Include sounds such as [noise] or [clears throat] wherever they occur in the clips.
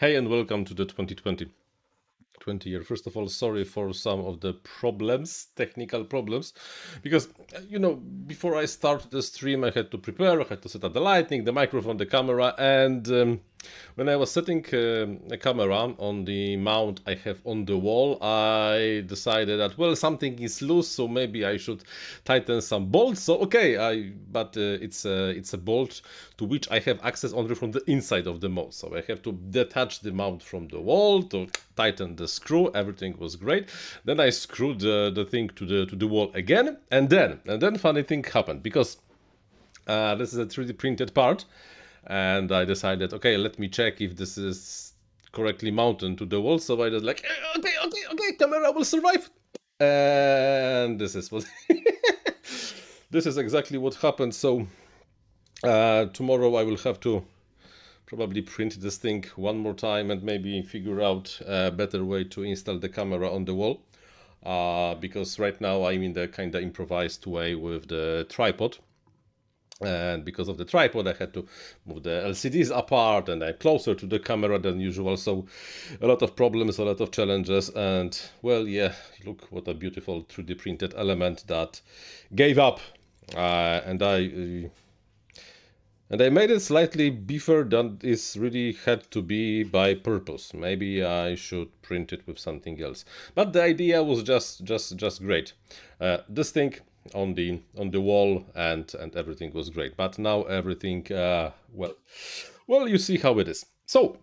Hey and welcome to the 2020 20 year. First of all, sorry for some of the problems, technical problems, because uh, you know, before I started the stream, I had to prepare, I had to set up the lighting, the microphone, the camera, and um, when I was setting uh, a camera on the mount I have on the wall, I decided that well something is loose, so maybe I should tighten some bolts. So okay, I but uh, it's a it's a bolt to which I have access only from the inside of the mount. So I have to detach the mount from the wall to tighten the screw. Everything was great. Then I screwed the, the thing to the to the wall again, and then and then funny thing happened because uh, this is a 3D printed part and I decided, okay, let me check if this is correctly mounted to the wall. So I was like, eh, okay, okay, okay, camera will survive. And this is what [laughs] this is exactly what happened. So uh, tomorrow I will have to probably print this thing one more time and maybe figure out a better way to install the camera on the wall. Uh, because right now I'm in the kind of improvised way with the tripod and because of the tripod I had to move the LCDs apart and I'm closer to the camera than usual so a lot of problems a lot of challenges and well yeah look what a beautiful 3D printed element that gave up uh, and I uh, and I made it slightly beefer than is really had to be by purpose. Maybe I should print it with something else. But the idea was just just just great. Uh, this thing on the on the wall and and everything was great. But now everything uh, well well you see how it is. So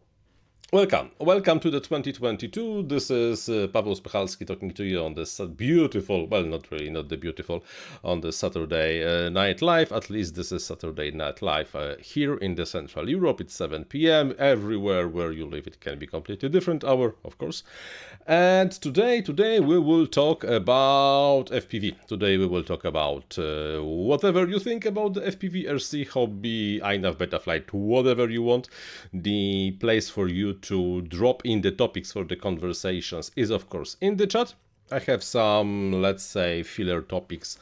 Welcome, welcome to the 2022. This is uh, Paweł Spychalski talking to you on this beautiful, well, not really, not the beautiful, on the Saturday uh, Night Live. At least this is Saturday Night Live uh, here in the Central Europe. It's 7 p.m. Everywhere where you live, it can be completely different hour, of course. And today, today we will talk about FPV. Today we will talk about uh, whatever you think about the FPV RC hobby, INAV Betaflight, whatever you want. The place for you to drop in the topics for the conversations is of course in the chat. I have some, let's say, filler topics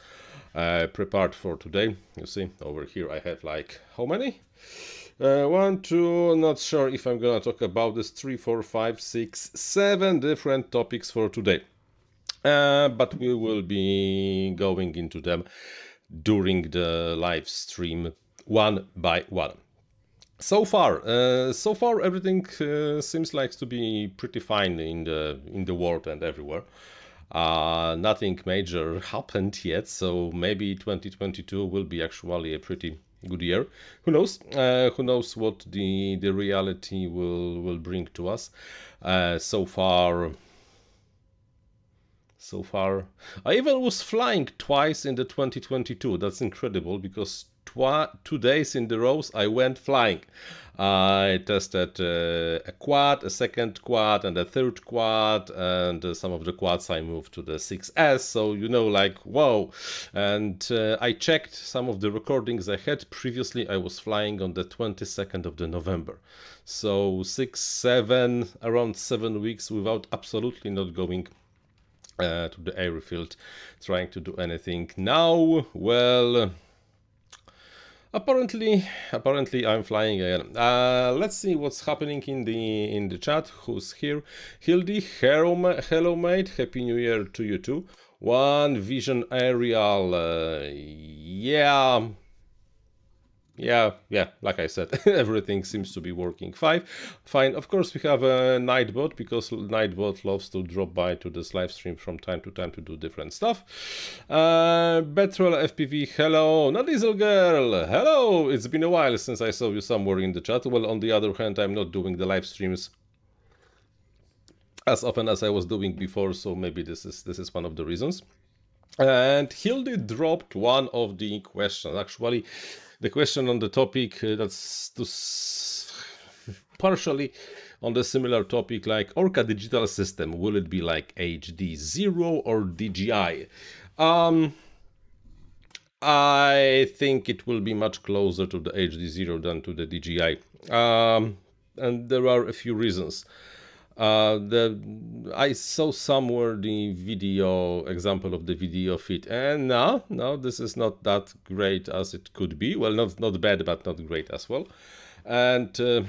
uh, prepared for today. You see, over here I have like, how many? Uh, one, two, not sure if I'm gonna talk about this, three, four, five, six, seven different topics for today. Uh, but we will be going into them during the live stream one by one. So far, uh, so far everything uh, seems like to be pretty fine in the in the world and everywhere. Uh, nothing major happened yet, so maybe 2022 will be actually a pretty good year. Who knows? Uh, who knows what the the reality will will bring to us? Uh, so far, so far, I even was flying twice in the 2022. That's incredible because two days in the rows I went flying. I tested uh, a quad, a second quad, and a third quad, and uh, some of the quads I moved to the 6S. So you know, like whoa! And uh, I checked some of the recordings I had previously. I was flying on the 22nd of the November, so six, seven, around seven weeks without absolutely not going uh, to the airfield trying to do anything. Now, well, Apparently, apparently I'm flying again. Uh, let's see what's happening in the in the chat. Who's here? Hildy, hello, hello mate. Happy New Year to you too. One Vision Aerial. Uh, yeah, yeah, yeah, like I said, [laughs] everything seems to be working fine. Fine. Of course, we have a Nightbot because Nightbot loves to drop by to this live stream from time to time to do different stuff. Uh, Betrel FPV, hello. Not Diesel Girl, hello. It's been a while since I saw you somewhere in the chat. Well, on the other hand, I'm not doing the live streams as often as I was doing before, so maybe this is this is one of the reasons. And Hildy dropped one of the questions. Actually, the question on the topic uh, that's [laughs] partially on the similar topic like Orca digital system. Will it be like HD zero or DJI? Um, I think it will be much closer to the HD zero than to the DJI, Um, and there are a few reasons. Uh, the I saw somewhere the video example of the video feed, and no, no, this is not that great as it could be. Well, not not bad, but not great as well. And uh,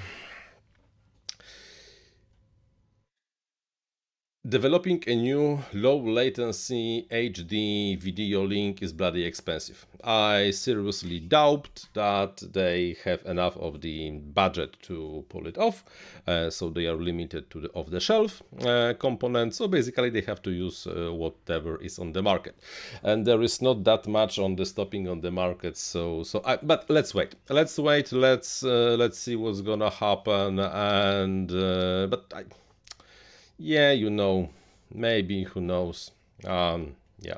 Developing a new low latency HD video link is bloody expensive. I seriously doubt that they have enough of the budget to pull it off, uh, so they are limited to the off-the-shelf uh, components. So basically, they have to use uh, whatever is on the market, and there is not that much on the stopping on the market. So, so I, but let's wait. Let's wait. Let's uh, let's see what's gonna happen. And uh, but I yeah, you know, maybe, who knows. Um, yeah,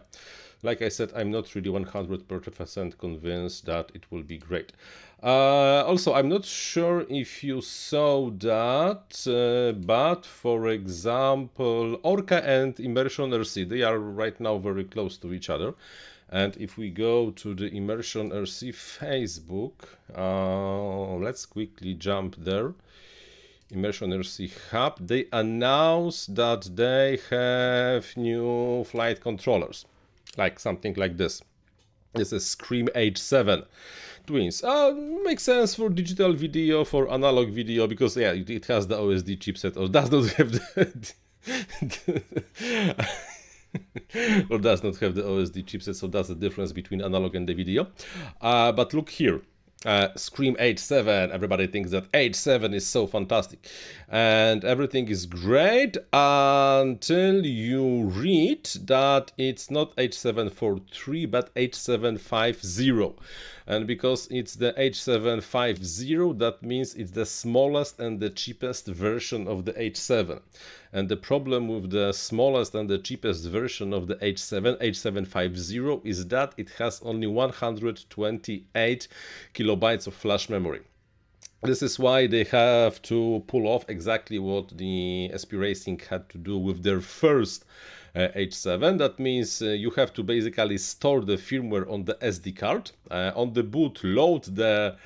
like I said, I'm not really 100% convinced that it will be great. Uh, also, I'm not sure if you saw that, uh, but for example, Orca and Immersion RC, they are right now very close to each other. And if we go to the Immersion RC Facebook, uh, let's quickly jump there. Immersion RC Hub, they announced that they have new flight controllers, like something like this. This is Scream H7 twins. Uh, makes sense for digital video, for analog video, because yeah, it, has the OSD chipset, or does not have the... [laughs] or does not have the OSD chipset, so that's the difference between analog and the video. Uh, but look here, uh, Scream H7. Everybody thinks that H7 is so fantastic. And everything is great until you read that it's not H743 but H750 and because it's the H750 that means it's the smallest and the cheapest version of the H7 and the problem with the smallest and the cheapest version of the H7 H750 is that it has only 128 kilobytes of flash memory this is why they have to pull off exactly what the SP Racing had to do with their first uh, H7. That means uh, you have to basically store the firmware on the SD card. Uh, on the boot, load the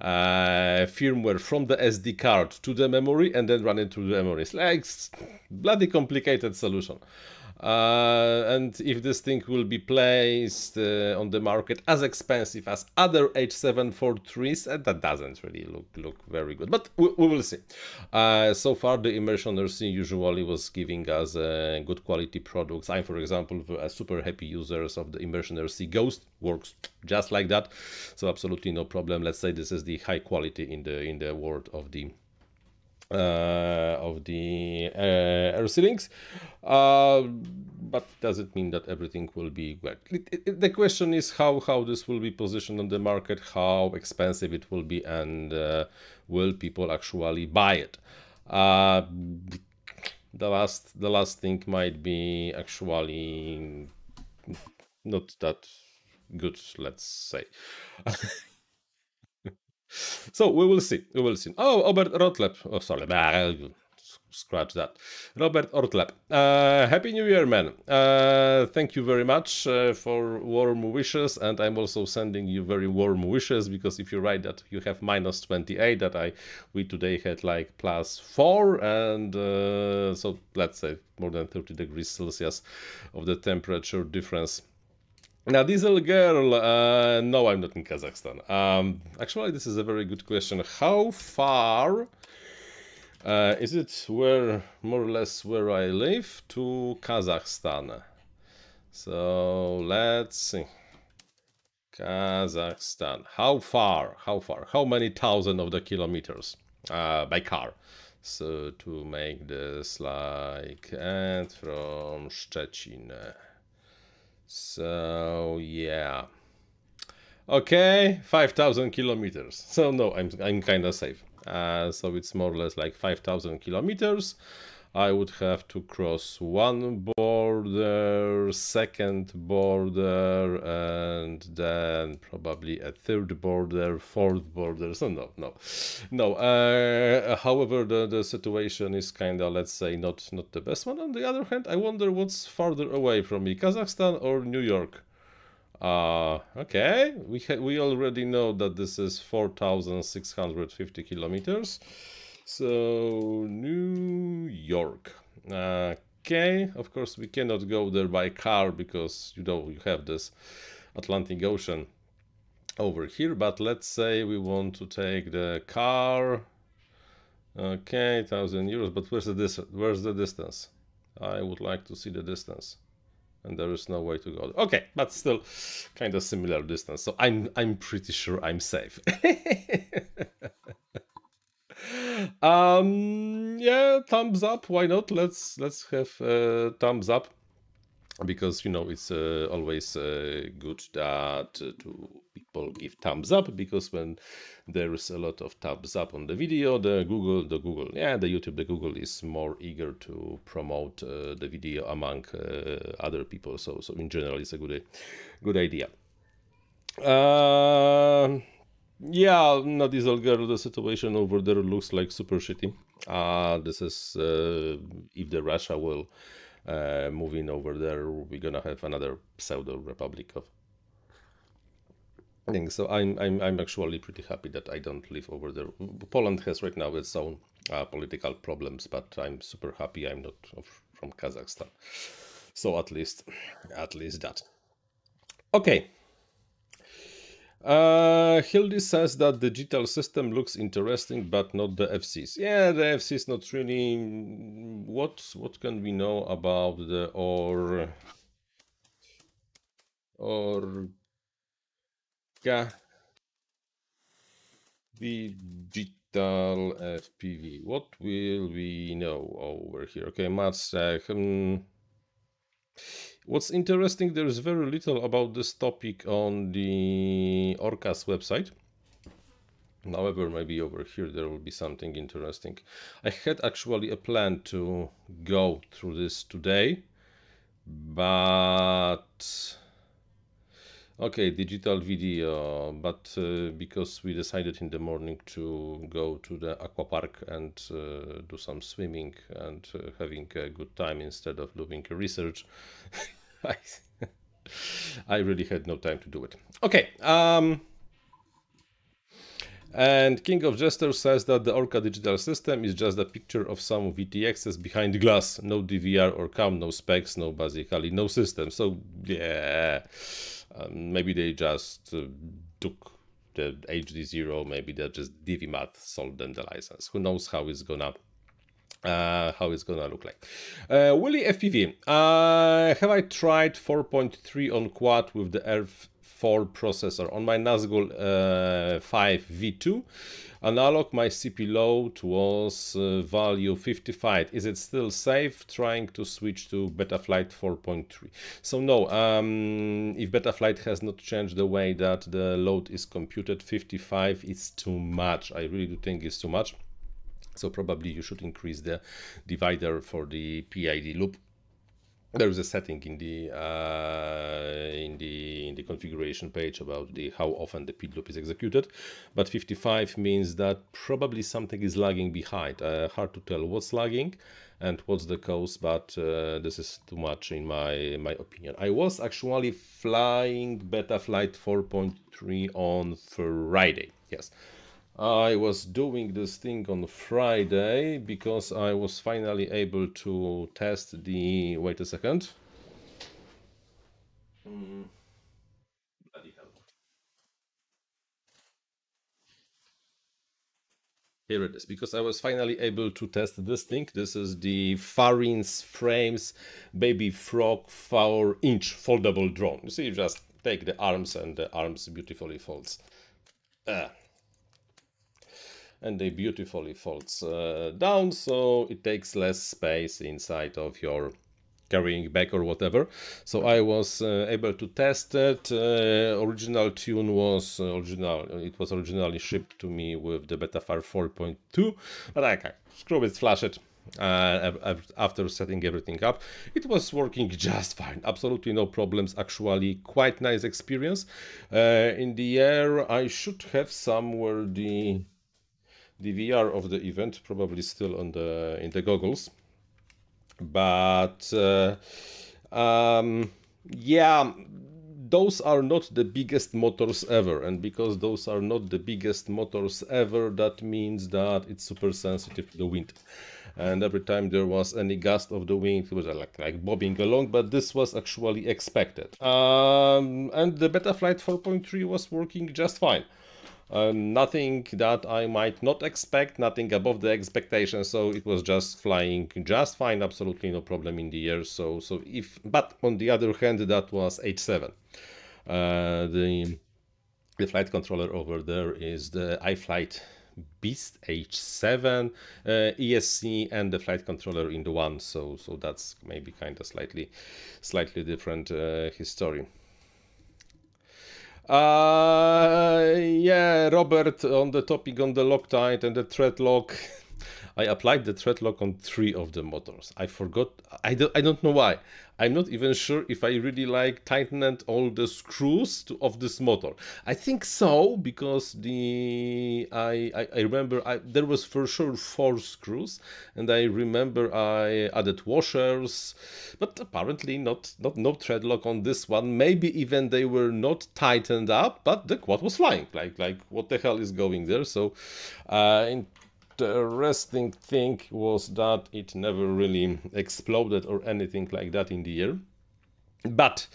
uh, firmware from the SD card to the memory and then run it through the memory. It's like bloody complicated solution. Uh, and if this thing will be placed uh, on the market as expensive as other H743s, uh, that doesn't really look look very good. But we, we will see. Uh, so far, the Immersion RC usually was giving us uh, good quality products. I'm, for example, a super happy users of the Immersion RC Ghost. Works just like that, so absolutely no problem. Let's say this is the high quality in the in the world of the of the uh. Uh, but does it mean that everything will be well? It, it, the question is how how this will be positioned on the market, how expensive it will be, and uh, will people actually buy it? Uh, the last the last thing might be actually not that good, let's say. [laughs] So we will see. We will see. Oh, Robert Rotlep. Oh, sorry. Scratch that. Robert Ortlep. Uh, Happy New Year, man. Uh, thank you very much uh, for warm wishes. And I'm also sending you very warm wishes because if you write that you have minus 28, that I we today had like plus 4. And uh, so let's say more than 30 degrees Celsius of the temperature difference now, Diesel Girl, uh, no, I'm not in Kazakhstan. Um, actually, this is a very good question. How far uh, is it where, more or less, where I live to Kazakhstan? So, let's see. Kazakhstan. How far? How far? How many thousand of the kilometers uh, by car? So, to make this like, and from Szczecin. So yeah. Okay, 5,000 kilometers. So no, I'm, I'm kind of safe. Uh, so it's more or less like 5,000 kilometers. I would have to cross one border, second border, and then probably a third border, fourth border. So no, no, no. Uh, however, the, the situation is kind of, let's say, not not the best one. On the other hand, I wonder what's farther away from me, Kazakhstan or New York. Uh, okay, we we already know that this is 4,650 kilometers. So, New York. Okay, of course, we cannot go there by car because you know you have this Atlantic Ocean over here. But let's say we want to take the car. Okay, thousand euros. But where's the distance? Where's the distance? I would like to see the distance. And there is no way to go. Okay, but still kind of similar distance. So I'm I'm pretty sure I'm safe. [laughs] um yeah, thumbs up. Why not? Let's let's have thumbs up because you know it's uh, always uh, good that uh, to people give thumbs up because when there is a lot of thumbs up on the video the google the google yeah the youtube the google is more eager to promote uh, the video among uh, other people so so in general it's a good good idea uh, yeah, no, diesel girl, the situation over there looks like super shitty. Uh, this is uh, if the Russia will uh, moving over there, we're gonna have another pseudo republic of things. So I'm I'm I'm actually pretty happy that I don't live over there. Poland has right now its own uh, political problems, but I'm super happy I'm not from Kazakhstan. So at least at least that. Okay. Uh, Hildy says that the digital system looks interesting, but not the FCs. Yeah, the FCs not really. What what can we know about the or or the digital FPV? What will we know over here? Okay, Mats. Uh, hmm. What's interesting, there is very little about this topic on the ORCA's website. However, maybe over here there will be something interesting. I had actually a plan to go through this today, but okay, digital video, but uh, because we decided in the morning to go to the aqua park and uh, do some swimming and uh, having a good time instead of doing research, [laughs] I, [laughs] I really had no time to do it. Okay. Um, and King of Jester says that the Orca digital system is just a picture of some VTXs behind glass. No DVR or CAM, no specs, no basically no system. So yeah, um, maybe they just uh, took the HD0. Maybe they just Divimath sold them the license. Who knows how it's gonna uh, how it's gonna look like. Uh, FPV. Uh, have I tried 4.3 on quad with the R4 processor on my Nazgul uh, 5 V2? Analog, my CP load was uh, value 55. Is it still safe? Trying to switch to Betaflight 4.3. So no, um, if Betaflight has not changed the way that the load is computed, 55 is too much. I really do think it's too much. So probably you should increase the divider for the PID loop. There is a setting in the uh, in the in the configuration page about the how often the PID loop is executed, but 55 means that probably something is lagging behind. Uh, hard to tell what's lagging and what's the cause, but uh, this is too much in my my opinion. I was actually flying Betaflight 4.3 on Friday. Yes, I was doing this thing on Friday because I was finally able to test the. Wait a second. Mm. Here it is, because I was finally able to test this thing. This is the Farins Frames Baby Frog 4 inch foldable drone. You see, you just take the arms and the arms beautifully folds. Uh, and they beautifully folds uh, down so it takes less space inside of your carrying bag or whatever. So i was uh, able to test it. Uh, original tune was original it was originally shipped to me with the betaflight 4.2 but i can screw it flash it uh, after setting everything up. It was working just fine absolutely no problems actually quite nice experience. Uh, in the air i should have somewhere the the VR of the event probably still on the in the goggles. But uh, um, yeah those are not the biggest motors ever. And because those are not the biggest motors ever that means that it's super sensitive to the wind. And every time there was any gust of the wind it was like, like bobbing along but this was actually expected. Um, and the betaflight 4.3 was working just fine uh, nothing that I might not expect, nothing above the expectation. So it was just flying just fine, absolutely no problem in the air. So so if but on the other hand, that was H7. Uh, the the flight controller over there is the iFlight Beast H7 uh, ESC and the flight controller in the one. So so that's maybe kind of slightly slightly different uh, history. Uh, yeah, Robert, on the topic on the Loctite and the thread lock, I applied the thread lock on three of the motors. I forgot, I don't, I don't know why. I'm not even sure if I really like tightened all the screws to, of this motor. I think so because the I I, I remember I, there was for sure four screws, and I remember I added washers, but apparently not not no thread lock on this one. Maybe even they were not tightened up, but the quad was flying. Like like what the hell is going there? So, uh, in interesting thing was that it never really exploded or anything like that in the air. But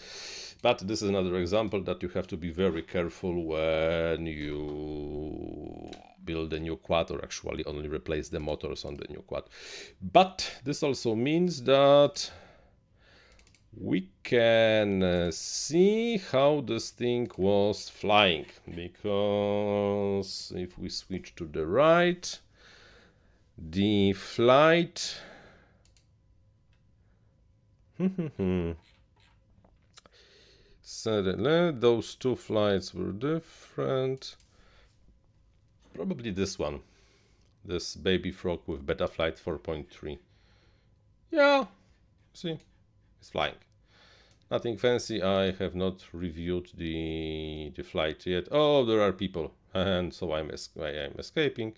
but this is another example that you have to be very careful when you build a new quad or actually only replace the motors on the new quad. But this also means that we can uh, see how this thing was flying because if we switch to the right the flight. [laughs] Suddenly those two flights were different. Probably this one. This baby frog with Betaflight 4.3 yeah see it's flying. Nothing fancy. I have not reviewed the the flight yet. Oh there are people and so i'm, I'm escaping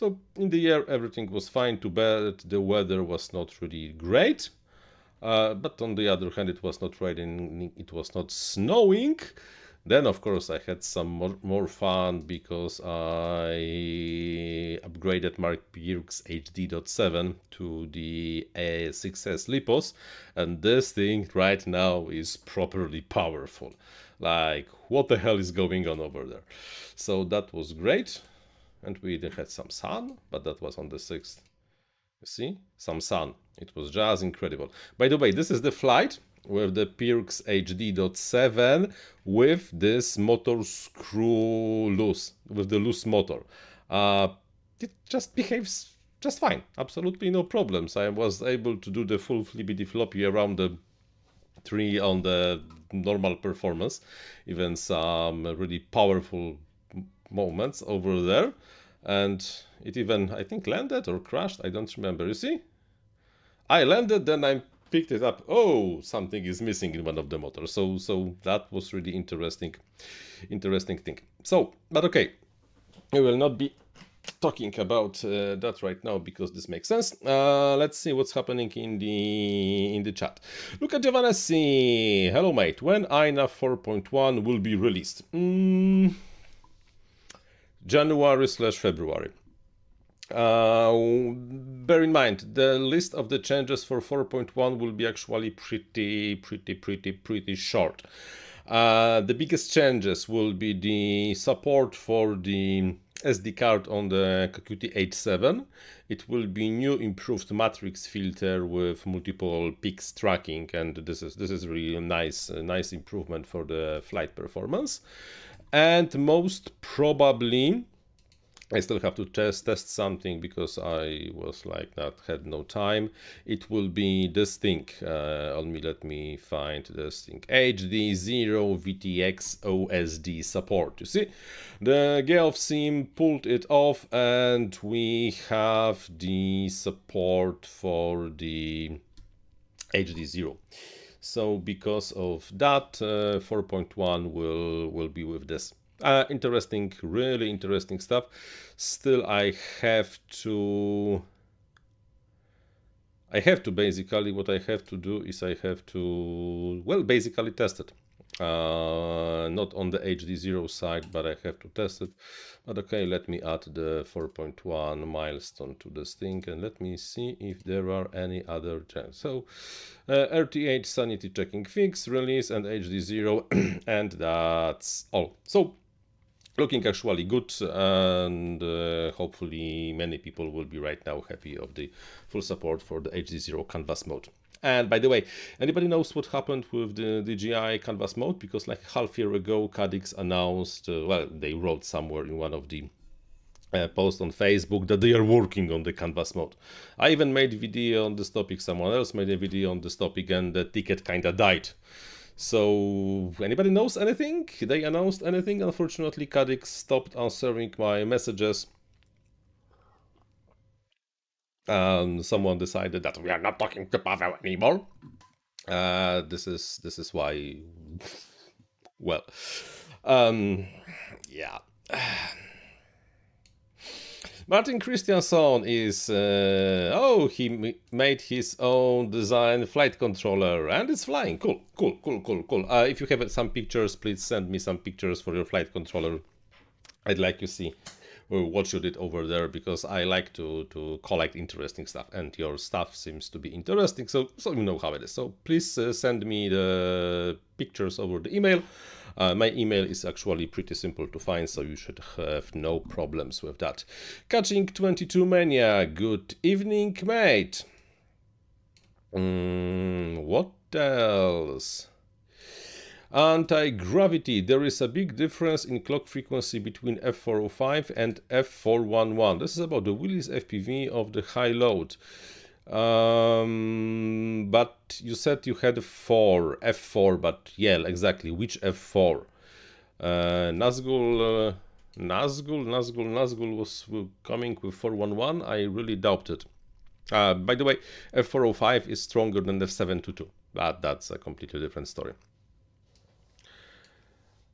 so in the air everything was fine. Too bad the weather was not really great. Uh, but on the other hand, it was not raining, it was not snowing. Then, of course, I had some more, more fun because I upgraded Mark Pirx HD.7 to the A6S Lipos, and this thing right now is properly powerful. Like, what the hell is going on over there? So that was great and we had some sun, but that was on the 6th. You see? Some sun. It was just incredible. By the way, this is the flight with the Pirx HD.7 with this motor screw loose, with the loose motor. Uh, it just behaves just fine. Absolutely no problems. I was able to do the full flippity floppy around the tree on the normal performance, even some really powerful moments over there. And it even I think landed or crashed I don't remember. You see? I landed then I picked it up. Oh something is missing in one of the motors. So so that was really interesting interesting thing. So but okay we will not be talking about uh, that right now because this makes sense. Uh, let's see what's happening in the in the chat. Look at Giovanni. Hello, mate. When INAV 4.1 will be released? Mm, January slash February. Uh, bear in mind, the list of the changes for 4.1 will be actually pretty, pretty, pretty, pretty short. Uh, the biggest changes will be the support for the SD card on the QT H7. It will be new improved matrix filter with multiple peaks tracking, and this is this is really nice nice improvement for the flight performance and most probably I still have to test test something because I was like that had no time. It will be this thing. Uh, let me let me find this thing. HD0 VTX OSD support. You see, the Geoff sim pulled it off, and we have the support for the HD0 so because of that uh, 4.1 will will be with this uh, interesting really interesting stuff still i have to i have to basically what i have to do is i have to well basically test it uh, not on the HD0 side, but I have to test it. But okay, let me add the 4.1 milestone to this thing and let me see if there are any other changes. So uh, RTH sanity checking fix, release and HD0 [clears throat] and that's all. So looking actually good and uh, hopefully many people will be right now happy of the full support for the HD0 canvas mode. And by the way, anybody knows what happened with the DJI canvas mode? Because like half year ago, Caddx announced, uh, well, they wrote somewhere in one of the uh, post on Facebook that they are working on the canvas mode. I even made a video on this topic, someone else made a video on this topic and the ticket kinda died. So, anybody knows anything? They announced anything? Unfortunately, Caddx stopped answering my messages. And someone decided that we are not talking to Pavel anymore. Uh, this is this is why. [laughs] well, um, yeah. [sighs] Martin Christianson is, uh, oh, he made his own design flight controller and it's flying. Cool, cool, cool, cool, cool. Uh, if you have some pictures, please send me some pictures for your flight controller. I'd like to see uh, what you did over there because I like to to collect interesting stuff and your stuff seems to be interesting so so you know how it is so please uh, send me the pictures over the email uh, my email is actually pretty simple to find, so you should have no problems with that. Catching 22 Mania, good evening, mate. Mm, what else? Anti-gravity. There is a big difference in clock frequency between F405 and F411. This is about the Willys FPV of the high load. Um, but you said you had four, F4, but yeah, exactly. Which F4? Uh, Nazgul, uh, Nazgul, Nazgul, Nazgul was coming with 411. I really doubt it. Uh, by the way, F405 is stronger than F722, but that's a completely different story.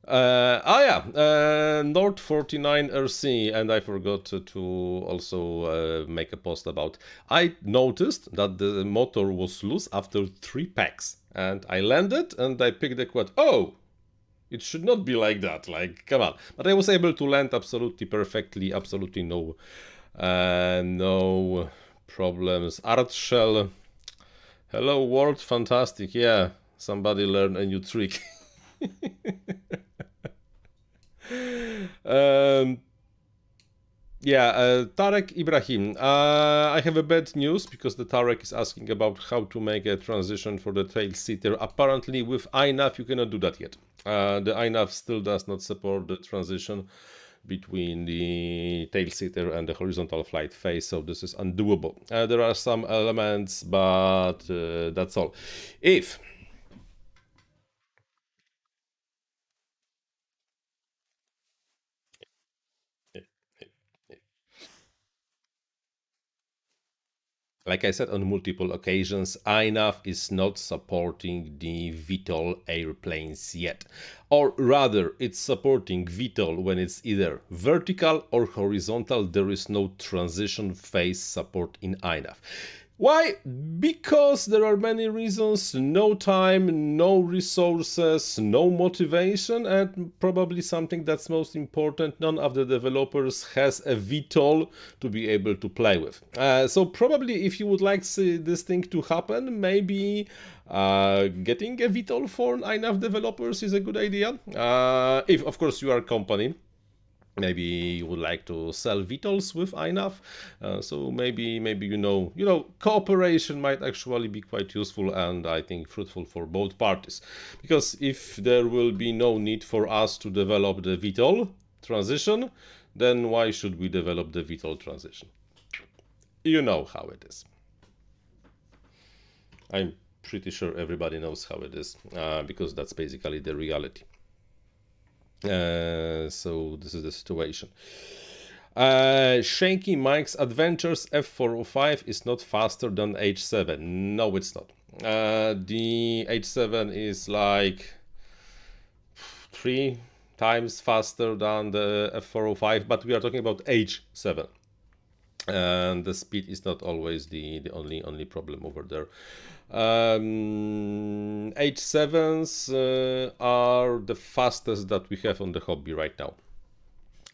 Uh, oh yeah, uh, Nord 49 RC, and I forgot to also uh, make a post about. I noticed that the motor was loose after three packs, and I landed and I picked the quad. Oh, it should not be like that. Like, come on! But I was able to land absolutely perfectly, absolutely no, uh, no problems. Art shell. Hello world, fantastic. Yeah, somebody learned a new trick. [laughs] um, yeah, uh, Tarek Ibrahim. Uh, I have a bad news because the Tarek is asking about how to make a transition for the tail seater. Apparently, with iNav, you cannot do that yet. Uh, the iNav still does not support the transition between the tail seater and the horizontal flight phase, so this is undoable. Uh, there are some elements, but uh, that's all. If Like I said on multiple occasions, iNav is not supporting the VTOL airplanes yet. Or rather, it's supporting VTOL when it's either vertical or horizontal. There is no transition phase support in iNav. Why? Because there are many reasons no time, no resources, no motivation, and probably something that's most important none of the developers has a VTOL to be able to play with. Uh, so, probably if you would like this thing to happen, maybe uh, getting a VTOL for enough developers is a good idea. Uh, if, of course, you are a company maybe you would like to sell VTOLs with iNav. Uh, so maybe maybe you know you know cooperation might actually be quite useful and I think fruitful for both parties. Because if there will be no need for us to develop the VTOL transition, then why should we develop the VTOL transition? You know how it is. I'm pretty sure everybody knows how it is uh, because that's basically the reality. Uh, so this is the situation. Uh, Shanky Mike's Adventures F405 is not faster than H7. No, it's not. Uh, the H7 is like three times faster than the F405, but we are talking about H7 and the speed is not always the, the only only problem over there. Um, H7s uh, are the fastest that we have on the hobby right now.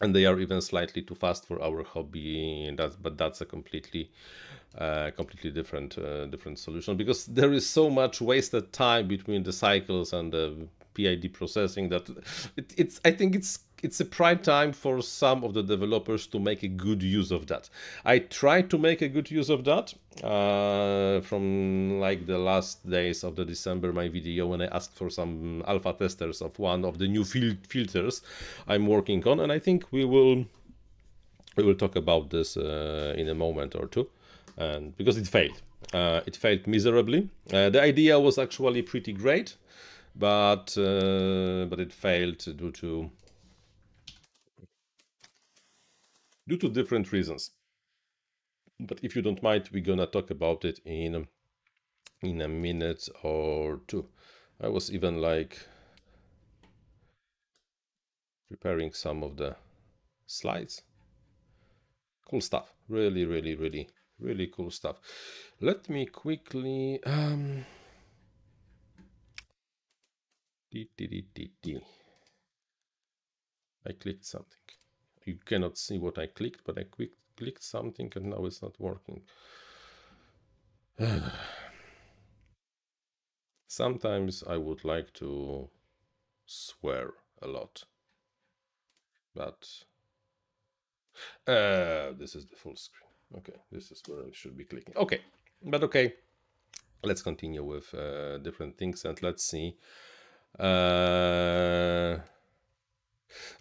And they are even slightly too fast for our hobby. That's, but that's a completely, uh, completely different, uh, different solution because there is so much wasted time between the cycles and the PID processing that it, it's. I think it's it's a prime time for some of the developers to make a good use of that. I tried to make a good use of that uh, from like the last days of the December my video when I asked for some alpha testers of one of the new fil filters I'm working on and I think we will we will talk about this uh, in a moment or two and because it failed uh, it failed miserably uh, the idea was actually pretty great but uh, but it failed due to due to different reasons. But if you don't mind, we're gonna talk about it in in a minute or two. I was even like preparing some of the slides. Cool stuff. Really, really, really, really cool stuff. Let me quickly um I clicked something. You cannot see what I clicked, but I clicked, clicked something and now it's not working. [sighs] Sometimes I would like to swear a lot, but uh, this is the full screen. Okay, this is where I should be clicking. Okay, but okay, let's continue with uh, different things and let's see uh,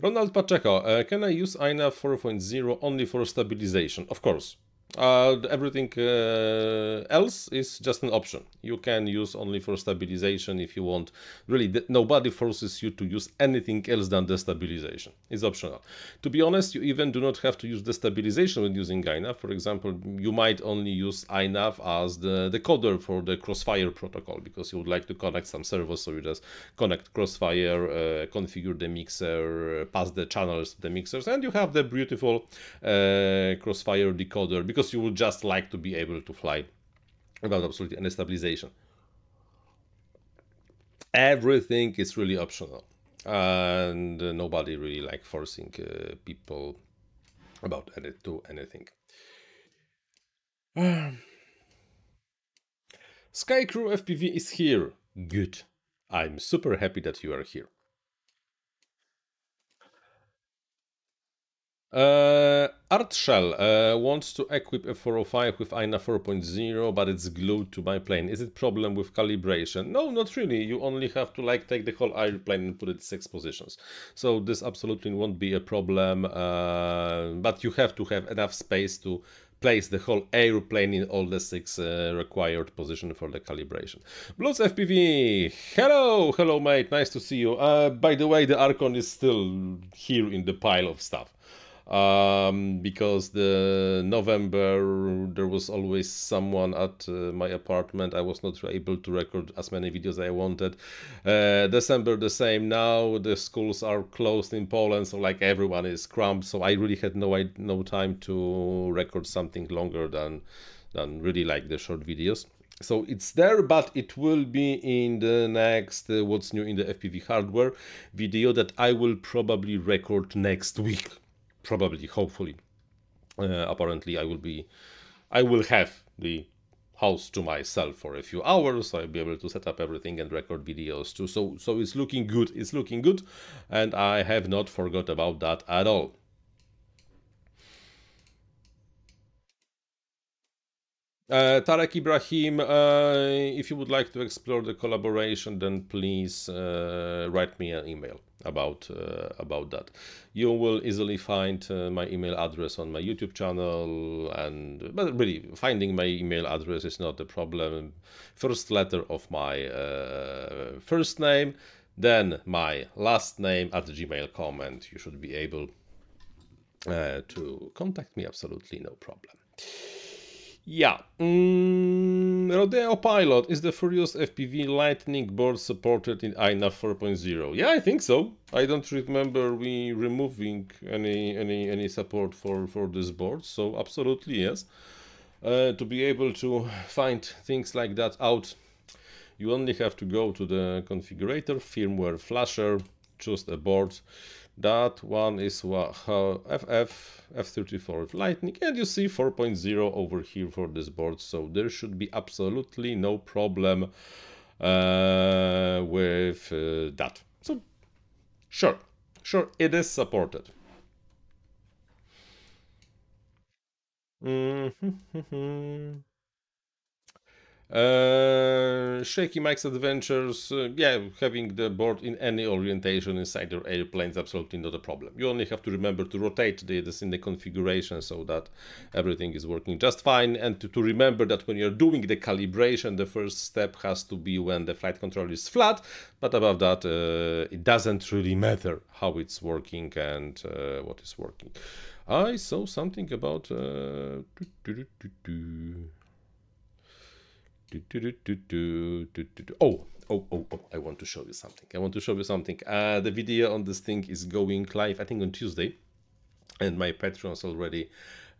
Ronald Pacheco, uh, can I use INAV 4.0 only for stabilization? Of course. Uh, everything uh, else is just an option. You can use only for stabilization if you want. Really, nobody forces you to use anything else than destabilization. It's optional. To be honest, you even do not have to use destabilization when using INAV. For example, you might only use INAV as the decoder for the Crossfire protocol because you would like to connect some servers. So you just connect Crossfire, uh, configure the mixer, pass the channels to the mixers, and you have the beautiful uh, Crossfire decoder because because you would just like to be able to fly without absolutely any stabilization. Everything is really optional, and uh, nobody really like forcing uh, people about to anything. [sighs] Skycrew FPV is here. Good. I'm super happy that you are here. Uh, Artshell uh, wants to equip a 405 with INAV 4.0, but it's glued to my plane. Is it problem with calibration? No, not really. You only have to like take the whole airplane and put it six positions. So this absolutely won't be a problem, uh, but you have to have enough space to place the whole airplane in all the six uh, required position for the calibration. Blues FPV, hello, hello mate, nice to see you. Uh, by the way, the Archon is still here in the pile of stuff um, because the November there was always someone at uh, my apartment. I was not able to record as many videos as I wanted. Uh, December the same. Now the schools are closed in Poland, so like everyone is cramped. So I really had no no time to record something longer than than really like the short videos. So it's there, but it will be in the next uh, what's new in the FPV hardware video that I will probably record next week probably, hopefully, uh, apparently I will be, I will have the house to myself for a few hours. I'll be able to set up everything and record videos too. So, so it's looking good. It's looking good, and I have not forgot about that at all. Uh, Tarek Ibrahim, uh, if you would like to explore the collaboration, then please uh, write me an email about uh, about that. You will easily find uh, my email address on my YouTube channel, and but really finding my email address is not a problem. First letter of my uh, first name, then my last name at gmail.com, and you should be able to contact me. Absolutely no problem. Yeah. Mm, Rodeo Pilot is the Furious FPV Lightning board supported in INAV 4.0. Yeah, I think so. I don't remember we removing any any any support for for this board, so absolutely yes. Uh, to be able to find things like that out, you only have to go to the configurator, firmware flasher, choose a board that one is FF F34 Lightning and you see 4.0 over here for this board so there should be absolutely no problem uh, with uh, that. So sure, Sure, it is supported. Mm-hmm. Uh, Shaky Mike's Adventures, uh, yeah, having the board in any orientation inside your airplane is absolutely not a problem. You only have to remember to rotate the, this in the configuration so that everything is working just fine. And to, to remember that when you're doing the calibration, the first step has to be when the flight control is flat. But above that, uh, it doesn't really matter how it's working and uh, what is working. I saw something about. Uh, Oh, oh, oh, oh, I want to show you something. I want to show you something. Uh, the video on this thing is going live, I think, on Tuesday. And my patrons already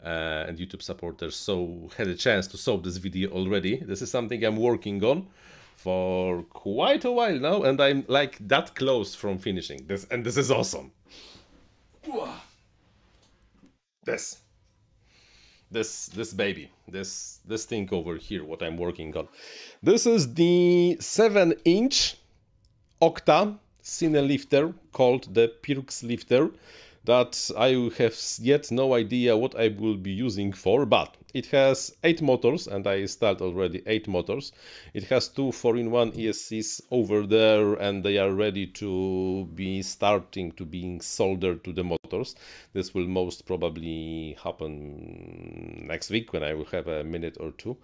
uh, and YouTube supporters so had a chance to solve this video already. This is something I'm working on for quite a while now, and I'm like that close from finishing this, and this is awesome. This this this baby this this thing over here what i'm working on. This is the 7 inch octa cine lifter called the pirx lifter that I have yet no idea what I will be using for, but it has 8 motors and I installed already 8 motors. It has two 4-in-1 ESCs over there and they are ready to be starting to being soldered to the motors. This will most probably happen next week when I will have a minute or two.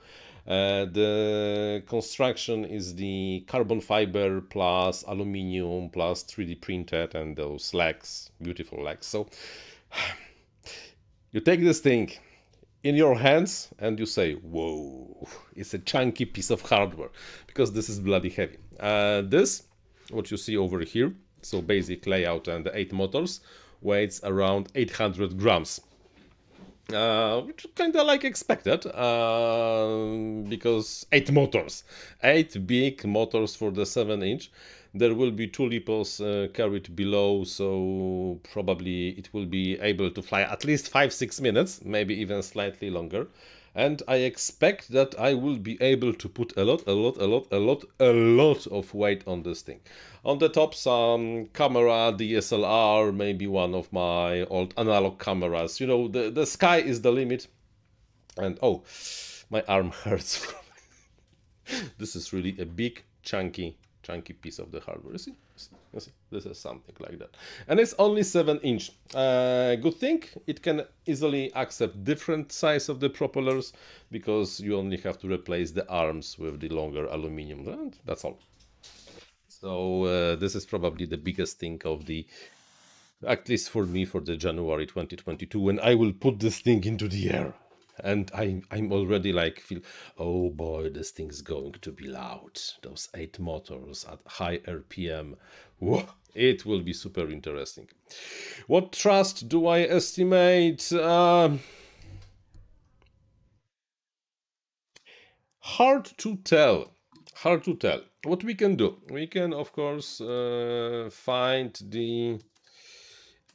Uh, the construction is the carbon fiber plus aluminium plus 3D printed and those legs, beautiful legs. So [sighs] you take this thing in your hands and you say, whoa, it's a chunky piece of hardware because this is bloody heavy. Uh, this, what you see over here, so basic layout and eight motors, weighs around 800 grams uh, which kind of like expected uh, because eight motors, eight big motors for the seven inch. There will be two LiPos uh, carried below, so probably it will be able to fly at least five six minutes, maybe even slightly longer and I expect that I will be able to put a lot, a lot, a lot, a lot, a lot of weight on this thing. On the top, some camera, DSLR, maybe one of my old analog cameras. You know, the, the sky is the limit. And oh, my arm [laughs] hurts. this is really a big, chunky chunky piece of the hardware. You see? You see? This is something like that. And it's only 7 inch. Uh, good thing, it can easily accept different size of the propellers because you only have to replace the arms with the longer aluminum. And that's all. So uh, this is probably the biggest thing of the at least for me for the January 2022 when I will put this thing into the air and I, I'm already like feel, oh boy, this thing's going to be loud. Those eight motors at high RPM, Whoa, it will be super interesting. What trust do I estimate? Uh, hard to tell. Hard to tell. What we can do? We can, of course, uh, find the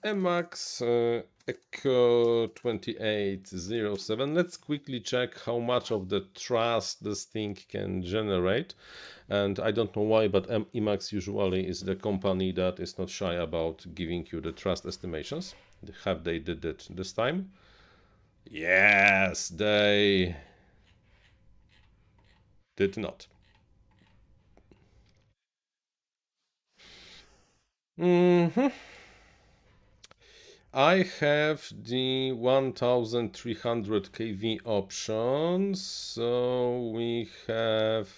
Emax uh, Eco 2807. Let's quickly check how much of the trust this thing can generate. And I don't know why, but Emax usually is the company that is not shy about giving you the trust estimations. Have they did it this time? Yes, they did not. Mm-hmm. I have the 1300 kV option, so we have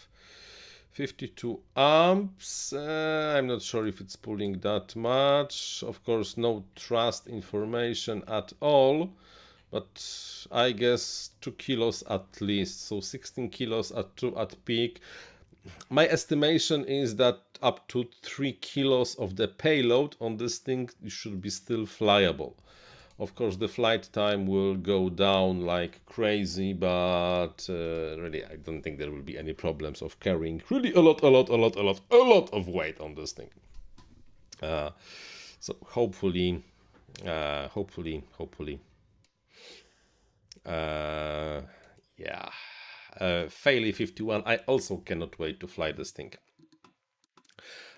52 amps. Uh, I'm not sure if it's pulling that much. Of course, no trust information at all, but I guess 2 kilos at least, so 16 kilos at 2 at peak my estimation is that up to 3 kilos of the payload on this thing should be still flyable. Of course, the flight time will go down like crazy, but uh, really, I don't think there will be any problems of carrying really a lot, a lot, a lot, a lot, a lot of weight on this thing. Uh, so hopefully, uh, hopefully, hopefully, uh, yeah uh, 51. I also cannot wait to fly this thing.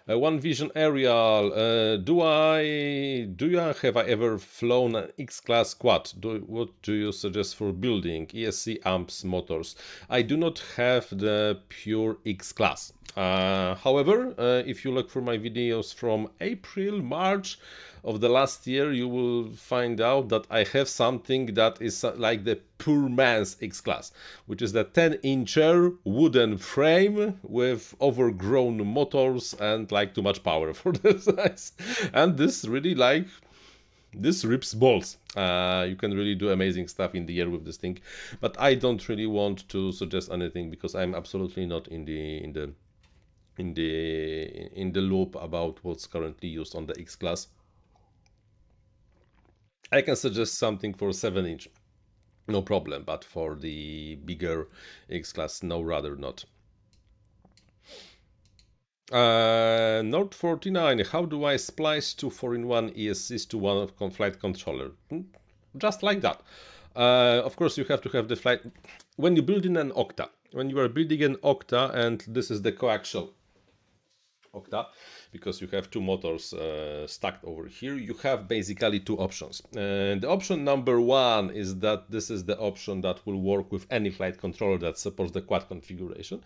Uh, One Vision Aerial. Uh, do I do you have I ever flown an X-class quad? Do, what do you suggest for building ESC amps motors? I do not have the pure X-class. Uh, however, uh, if you look for my videos from April, March of the last year, you will find out that I have something that is like the poor man's X-Class, which is the 10-incher wooden frame with overgrown motors and like too much power [laughs] for the size. And this really like this rips balls. Uh, you can really do amazing stuff in the air with this thing, but I don't really want to suggest anything because I'm absolutely not in the in the in the in the loop about what's currently used on the X class. I can suggest something for 7 inch, no problem, but for the bigger X class, no, rather not. Uh, Note 49, how do I splice two 4-in-1 ESCs to one of flight controller? Hmm, just like that. Uh, of course, you have to have the flight... When you build in an Octa, when you are building an Octa and this is the coaxial Octa, because you have two motors uh, stacked over here, you have basically two options. And the option number one is that this is the option that will work with any flight controller that supports the quad configuration,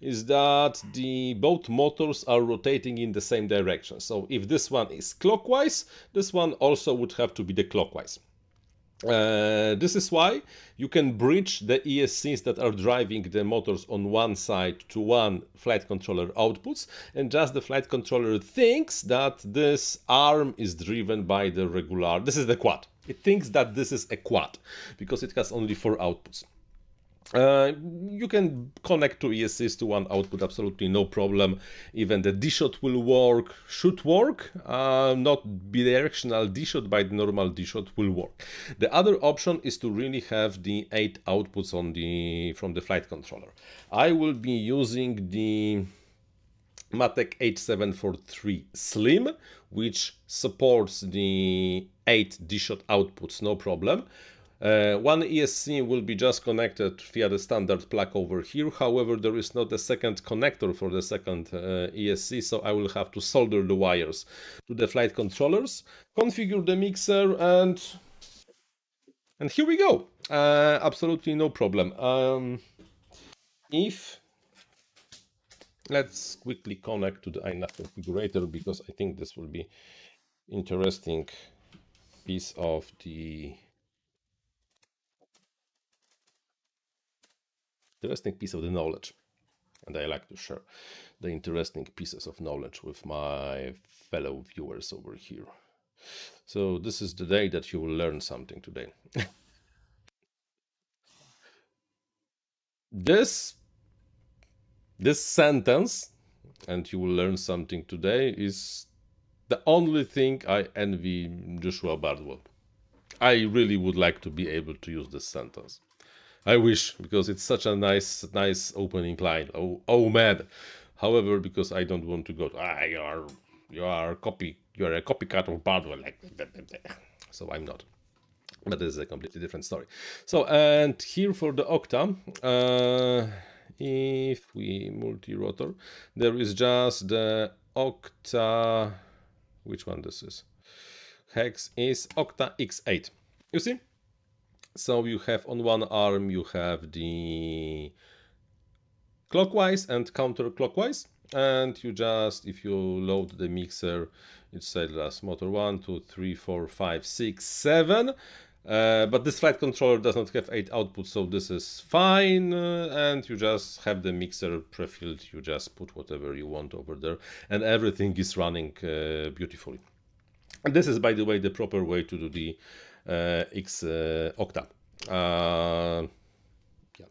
is that the both motors are rotating in the same direction. So if this one is clockwise, this one also would have to be the clockwise. Uh, this is why you can bridge the ESCs that are driving the motors on one side to one flight controller outputs and just the flight controller thinks that this arm is driven by the regular this is the quad. It thinks that this is a quad because it has only four outputs uh, you can connect to ESCs to one output, absolutely no problem. Even the D-shot will work, should work. Uh, not bidirectional D-shot, but normal D-shot will work. The other option is to really have the eight outputs on the from the flight controller. I will be using the Matek H743 Slim, which supports the 8 D-shot outputs, no problem. Uh, one ESC will be just connected via the standard plug over here. However, there is not a second connector for the second uh, ESC, so I will have to solder the wires to the flight controllers, configure the mixer, and and here we go. Uh, absolutely no problem. Um, if let's quickly connect to the iNav configurator because I think this will be interesting piece of the interesting piece of the knowledge. And I like to share the interesting pieces of knowledge with my fellow viewers over here. So this is the day that you will learn something today. [laughs] this this sentence and you will learn something today is the only thing I envy Joshua Bardwell. I really would like to be able to use this sentence. I wish because it's such a nice, nice opening line. Oh, oh man. However, because I don't want to go, ah, you are, you are copy, you are a copycat of Bardwell, like, [laughs] so I'm not. But this is a completely different story. So, and here for the Octa, uh, if we multi-rotor, there is just the Octa, which one this is? Hex is Octa X8. You see? So you have on one arm, you have the clockwise and counterclockwise. And you just, if you load the mixer, it says motor 1, 2, 3, 4, 5, 6, 7. Uh, but this flight controller does not have 8 outputs, so this is fine. Uh, and you just have the mixer pre-filled. You just put whatever you want over there. And everything is running uh, beautifully. And this is, by the way, the proper way to do the X uh, Octa. Uh, yeah.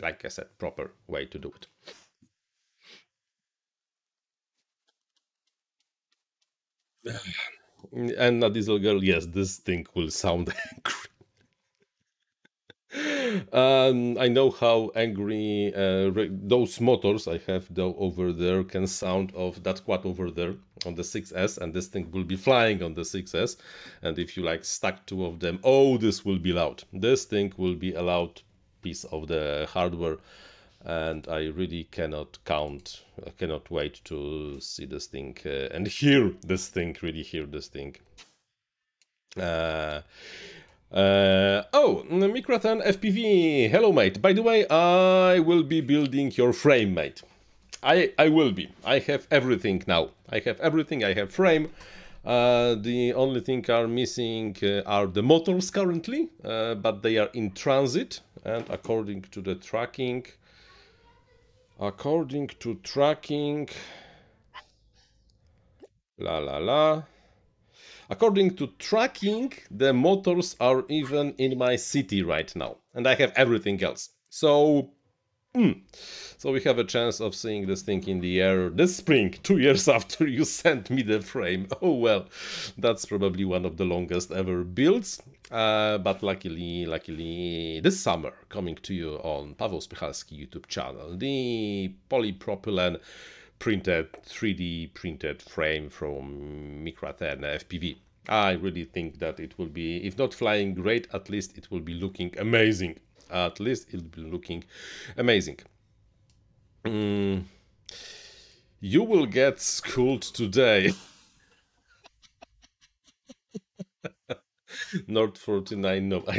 Like I said, proper way to do it. [sighs] and a diesel girl, yes, this thing will sound [laughs] angry. um, I know how angry uh, those motors I have though over there can sound of that quad over there on the 6S and this thing will be flying on the 6S and if you like stack two of them, oh this will be loud. This thing will be a loud piece of the hardware and I really cannot count, I cannot wait to see this thing uh, and hear this thing, really hear this thing. Uh, uh, oh, Micrathan FPV, hello mate. By the way, I will be building your frame, mate. I, I will be. I have everything now. I have everything. I have frame. Uh, the only thing are missing uh, are the motors currently, uh, but they are in transit. And according to the tracking, according to tracking, la la la. According to tracking, the motors are even in my city right now, and I have everything else. So Mm. So we have a chance of seeing this thing in the air this spring, two years [laughs] after you sent me the frame. [laughs] Oh well, that's probably one of the longest ever builds. Uh, but luckily, luckily, this summer, coming to you on Paweł Spychalski YouTube channel, the polypropylene printed 3D printed frame from Micra 10 FPV. I really think that it will be, if not flying great, at least it will be looking amazing at least it'll be looking amazing. Mm, you will get schooled today. [laughs] Nord 49, no. [laughs]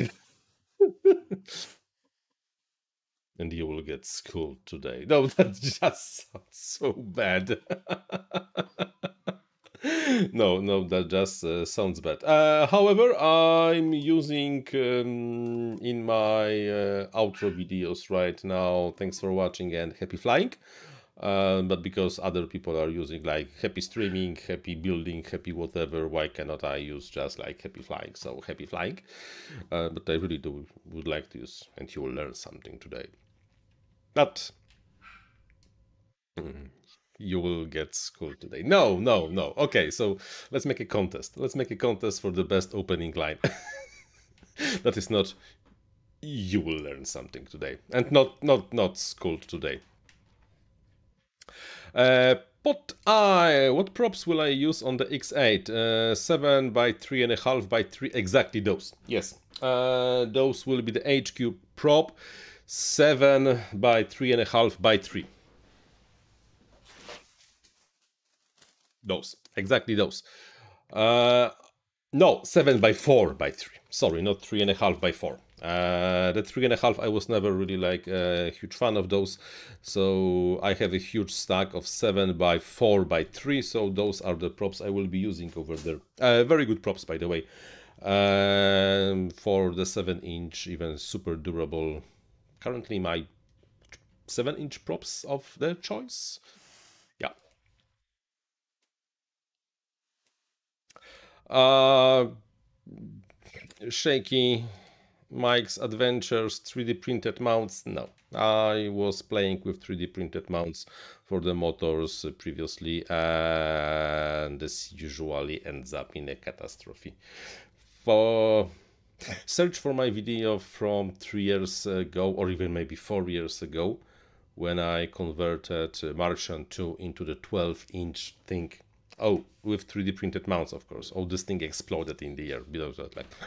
and you will get schooled today. No, [laughs] that just sounds so bad. [laughs] no, no, that just uh, sounds bad. Uh, however, I'm using um, in my uh, outro videos right now. Thanks for watching and happy flying. Uh, but because other people are using like happy streaming, happy building, happy whatever, why cannot I use just like happy flying? So happy flying. Uh, but I really do would like to use, and you will learn something today. But. Mm, you will get school today. No, no, no. Okay, so let's make a contest. Let's make a contest for the best opening line. [laughs] that is not you will learn something today and not not not schooled today. Uh, what I what props will I use on the X8? Uh, seven by three and a half by three. Exactly those. Yes, uh, those will be the HQ prop. Seven by three and a half by three. Those, exactly those. Uh, no, seven by four by three. Sorry, not three and a half by four. Uh, the three and a half, I was never really like a huge fan of those. So I have a huge stack of seven by four by three. So those are the props I will be using over there. Uh, very good props, by the way. Um, for the seven inch, even super durable. Currently, my seven inch props of the choice. Uh, shaky Mike's Adventures 3D printed mounts. No, I was playing with 3D printed mounts for the motors previously, and this usually ends up in a catastrophe. For search for my video from three years ago, or even maybe four years ago, when I converted Martian 2 into the 12 inch thing Oh, with 3D printed mounts, of course. Oh, this thing exploded in the air because that, like. [laughs]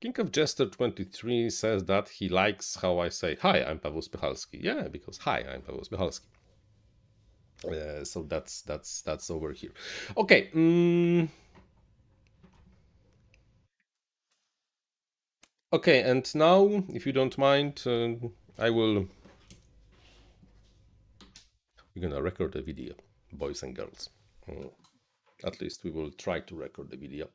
King of Jester 23 says that he likes how I say, Hi, I'm Paweł Spychalski. Yeah, because hi, I'm Paweł Spychalski. Uh, so that's that's that's over here. Okay. Mm. Okay, and now, if you don't mind, uh, I will we're gonna record a video, boys and girls. Mm. At least we will try to record the video.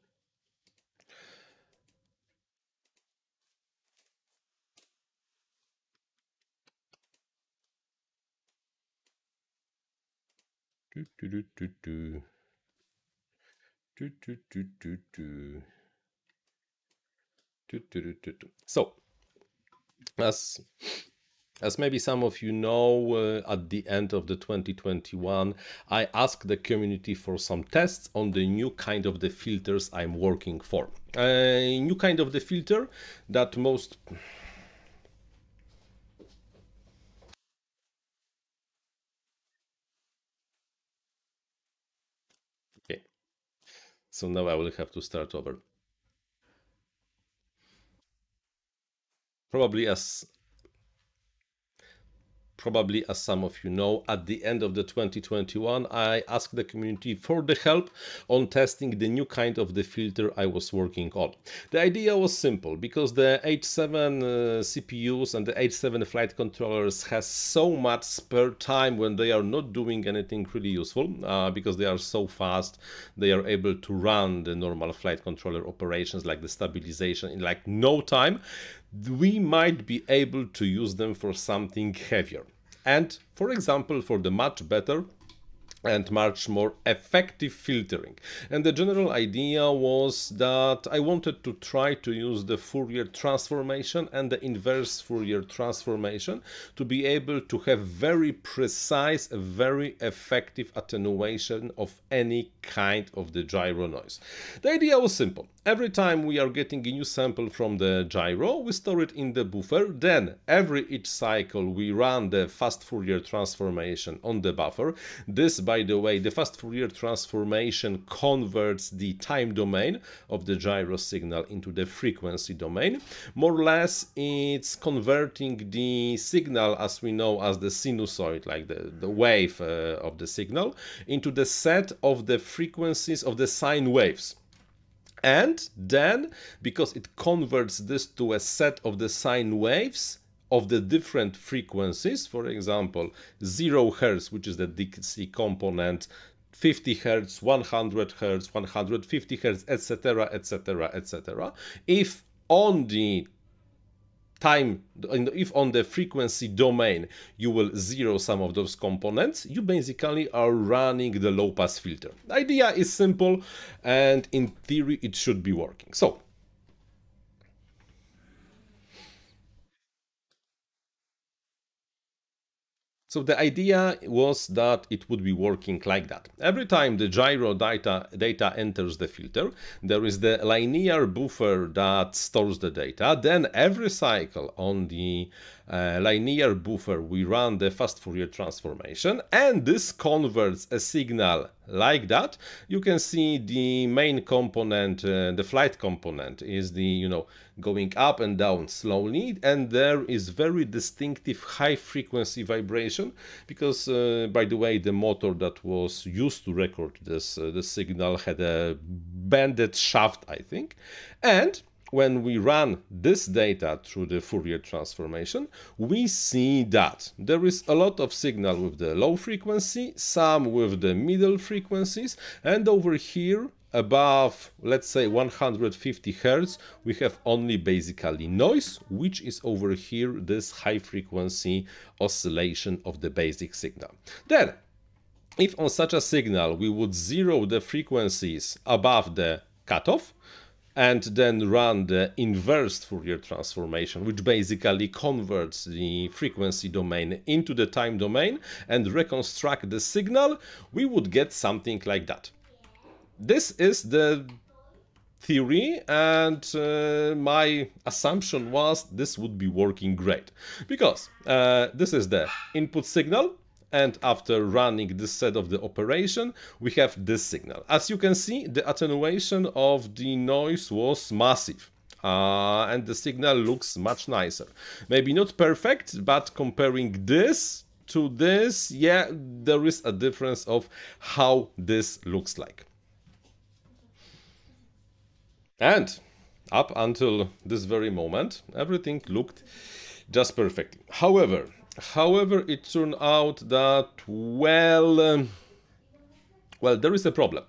So, as as maybe some of you know, uh, at the end of the 2021, I asked the community for some tests on the new kind of the filters I'm working for. A new kind of the filter that most Okay. So now I will have to start over. probably as probably as some of you know at the end of the 2021 i asked the community for the help on testing the new kind of the filter i was working on the idea was simple because the h7 uh, cpus and the h7 flight controllers has so much spare time when they are not doing anything really useful uh, because they are so fast they are able to run the normal flight controller operations like the stabilization in like no time we might be able to use them for something heavier. And for example, for the much better and much more effective filtering. And the general idea was that I wanted to try to use the Fourier transformation and the inverse Fourier transformation to be able to have very precise, very effective attenuation of any kind of the gyro noise. The idea was simple. Every time we are getting a new sample from the gyro, we store it in the buffer. Then every each cycle we run the fast Fourier transformation on the buffer. This by the way, the fast Fourier transformation converts the time domain of the gyro signal into the frequency domain. More or less, it's converting the signal as we know as the sinusoid, like the, the wave uh, of the signal, into the set of the frequencies of the sine waves. And then, because it converts this to a set of the sine waves, of the different frequencies, for example, 0 Hz, which is the DC component, 50 Hz, 100 Hz, 150 Hz, etc., etc., etc. If on the time, if on the frequency domain you will zero some of those components, you basically are running the low pass filter. The idea is simple and in theory it should be working. So So the idea was that it would be working like that. Every time the gyro data, data enters the filter, there is the linear buffer that stores the data. Then every cycle on the uh, linear buffer, we run the fast Fourier transformation, and this converts a signal like that. You can see the main component, uh, the flight component, is the, you know, going up and down slowly, and there is very distinctive high frequency vibration, because, uh, by the way, the motor that was used to record this, uh, the signal had a banded shaft, I think, and when we run this data through the Fourier transformation, we see that there is a lot of signal with the low frequency, some with the middle frequencies, and over here above let's say 150 hertz we have only basically noise which is over here this high frequency oscillation of the basic signal then if on such a signal we would zero the frequencies above the cutoff and then run the inverse Fourier transformation, which basically converts the frequency domain into the time domain and reconstruct the signal, we would get something like that. This is the theory and uh, my assumption was this would be working great because uh, this is the input signal and after running this set of the operation we have this signal. As you can see the attenuation of the noise was massive. Uh, and the signal looks much nicer. Maybe not perfect, but comparing this to this, yeah, there is a difference of how this looks like. And up until this very moment, everything looked just perfect. However, However, it turned out that, well, um, well, there is a problem.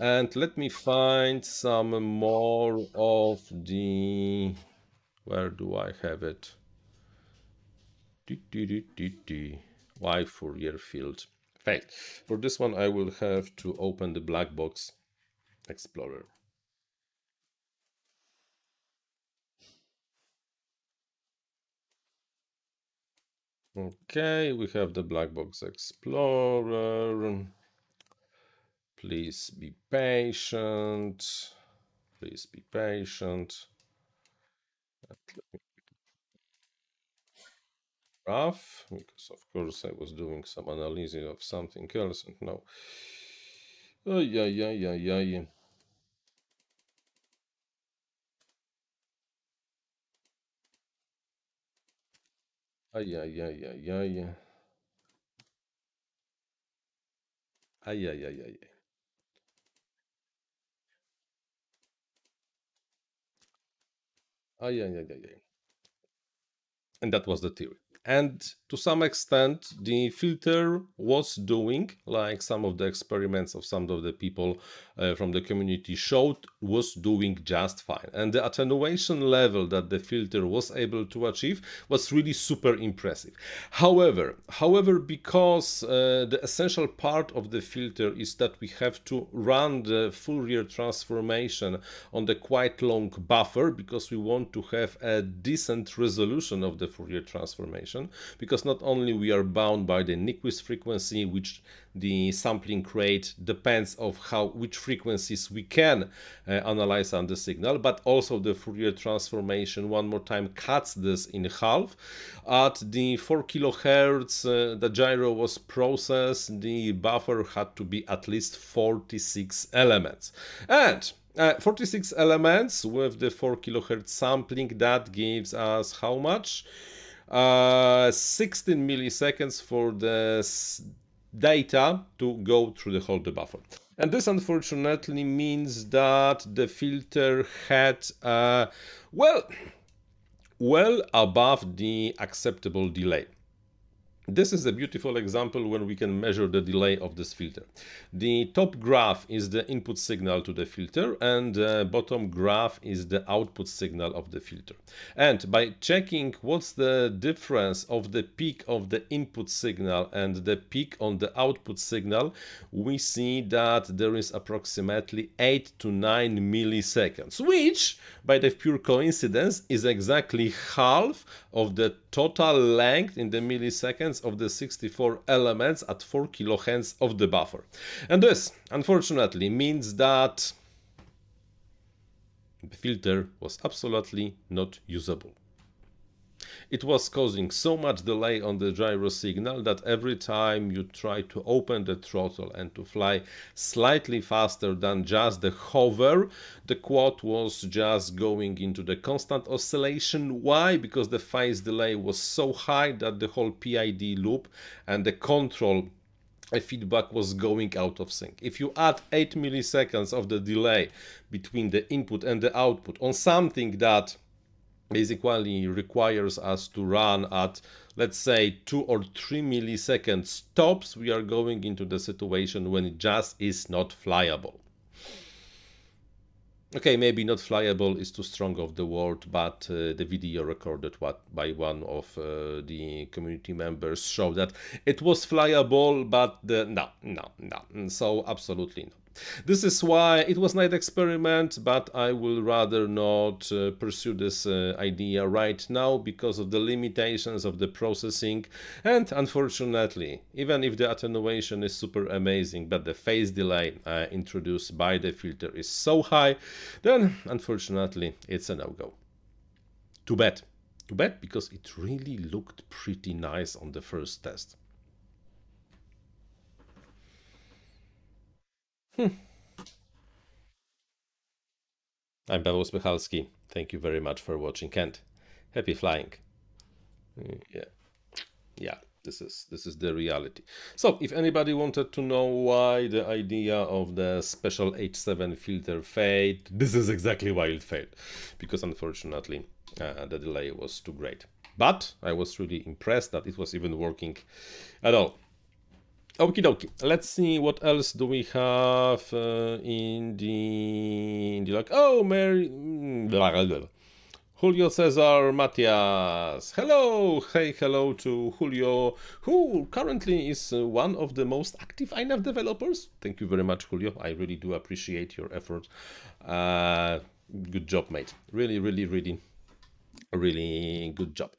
And let me find some more of the, where do I have it? Why Fourier field? Failed. For this one, I will have to open the black box explorer. Okay, we have the black box explorer. Please be patient. Please be patient. Rough, because of course I was doing some analysis of something else and now. Oh, yeah, yeah, yeah, yeah. Ay, ay, ay, ay, ay. Ay, ay, ay, ay. Ay, ay, ay, ay, ay. And that was the theory. And to some extent, the filter was doing, like some of the experiments of some of the people uh, from the community showed, was doing just fine. And the attenuation level that the filter was able to achieve was really super impressive. However, however, because uh, the essential part of the filter is that we have to run the Fourier transformation on the quite long buffer because we want to have a decent resolution of the Fourier transformation because not only we are bound by the Nyquist frequency which the sampling rate depends of how which frequencies we can uh, analyze on the signal but also the Fourier transformation one more time cuts this in half. At the 4 kilohertz uh, the gyro was processed the buffer had to be at least 46 elements. And uh, 46 elements with the 4 kilohertz sampling that gives us how much uh, 16 milliseconds for the data to go through the whole buffer. And this unfortunately means that the filter had, uh, well, well above the acceptable delay. This is a beautiful example when we can measure the delay of this filter. The top graph is the input signal to the filter and the bottom graph is the output signal of the filter. And by checking what's the difference of the peak of the input signal and the peak on the output signal, we see that there is approximately 8 to 9 milliseconds, which by the pure coincidence is exactly half of the total length in the milliseconds of the 64 elements at 4 kilohertz of the buffer. And this, unfortunately, means that the filter was absolutely not usable. It was causing so much delay on the gyro signal that every time you try to open the throttle and to fly slightly faster than just the hover, the quad was just going into the constant oscillation. Why? Because the phase delay was so high that the whole PID loop and the control feedback was going out of sync. If you add 8 milliseconds of the delay between the input and the output on something that basically requires us to run at let's say two or three milliseconds stops we are going into the situation when it just is not flyable. Okay maybe not flyable is too strong of the word but uh, the video recorded what by one of uh, the community members showed that it was flyable but the, no no no. So absolutely not this is why it was night experiment, but I will rather not uh, pursue this uh, idea right now because of the limitations of the processing and unfortunately, even if the attenuation is super amazing, but the phase delay uh, introduced by the filter is so high, then unfortunately it's a no-go. Too bad. Too bad because it really looked pretty nice on the first test. Hmm. I'm Paweł Spychalski. Thank you very much for watching Kent. Happy flying. Yeah. Yeah, this is this is the reality. So, if anybody wanted to know why the idea of the special H7 filter failed, this is exactly why it failed. Because unfortunately, uh, the delay was too great. But I was really impressed that it was even working at all. Okie dokie. Let's see what else do we have uh, in the in the like. Oh, Mary. Blah, blah, blah. Julio Cesar Matias. Hello, hey, hello to Julio, who currently is uh, one of the most active INAV developers. Thank you very much, Julio. I really do appreciate your effort. Uh, good job, mate. Really, really, really really good job.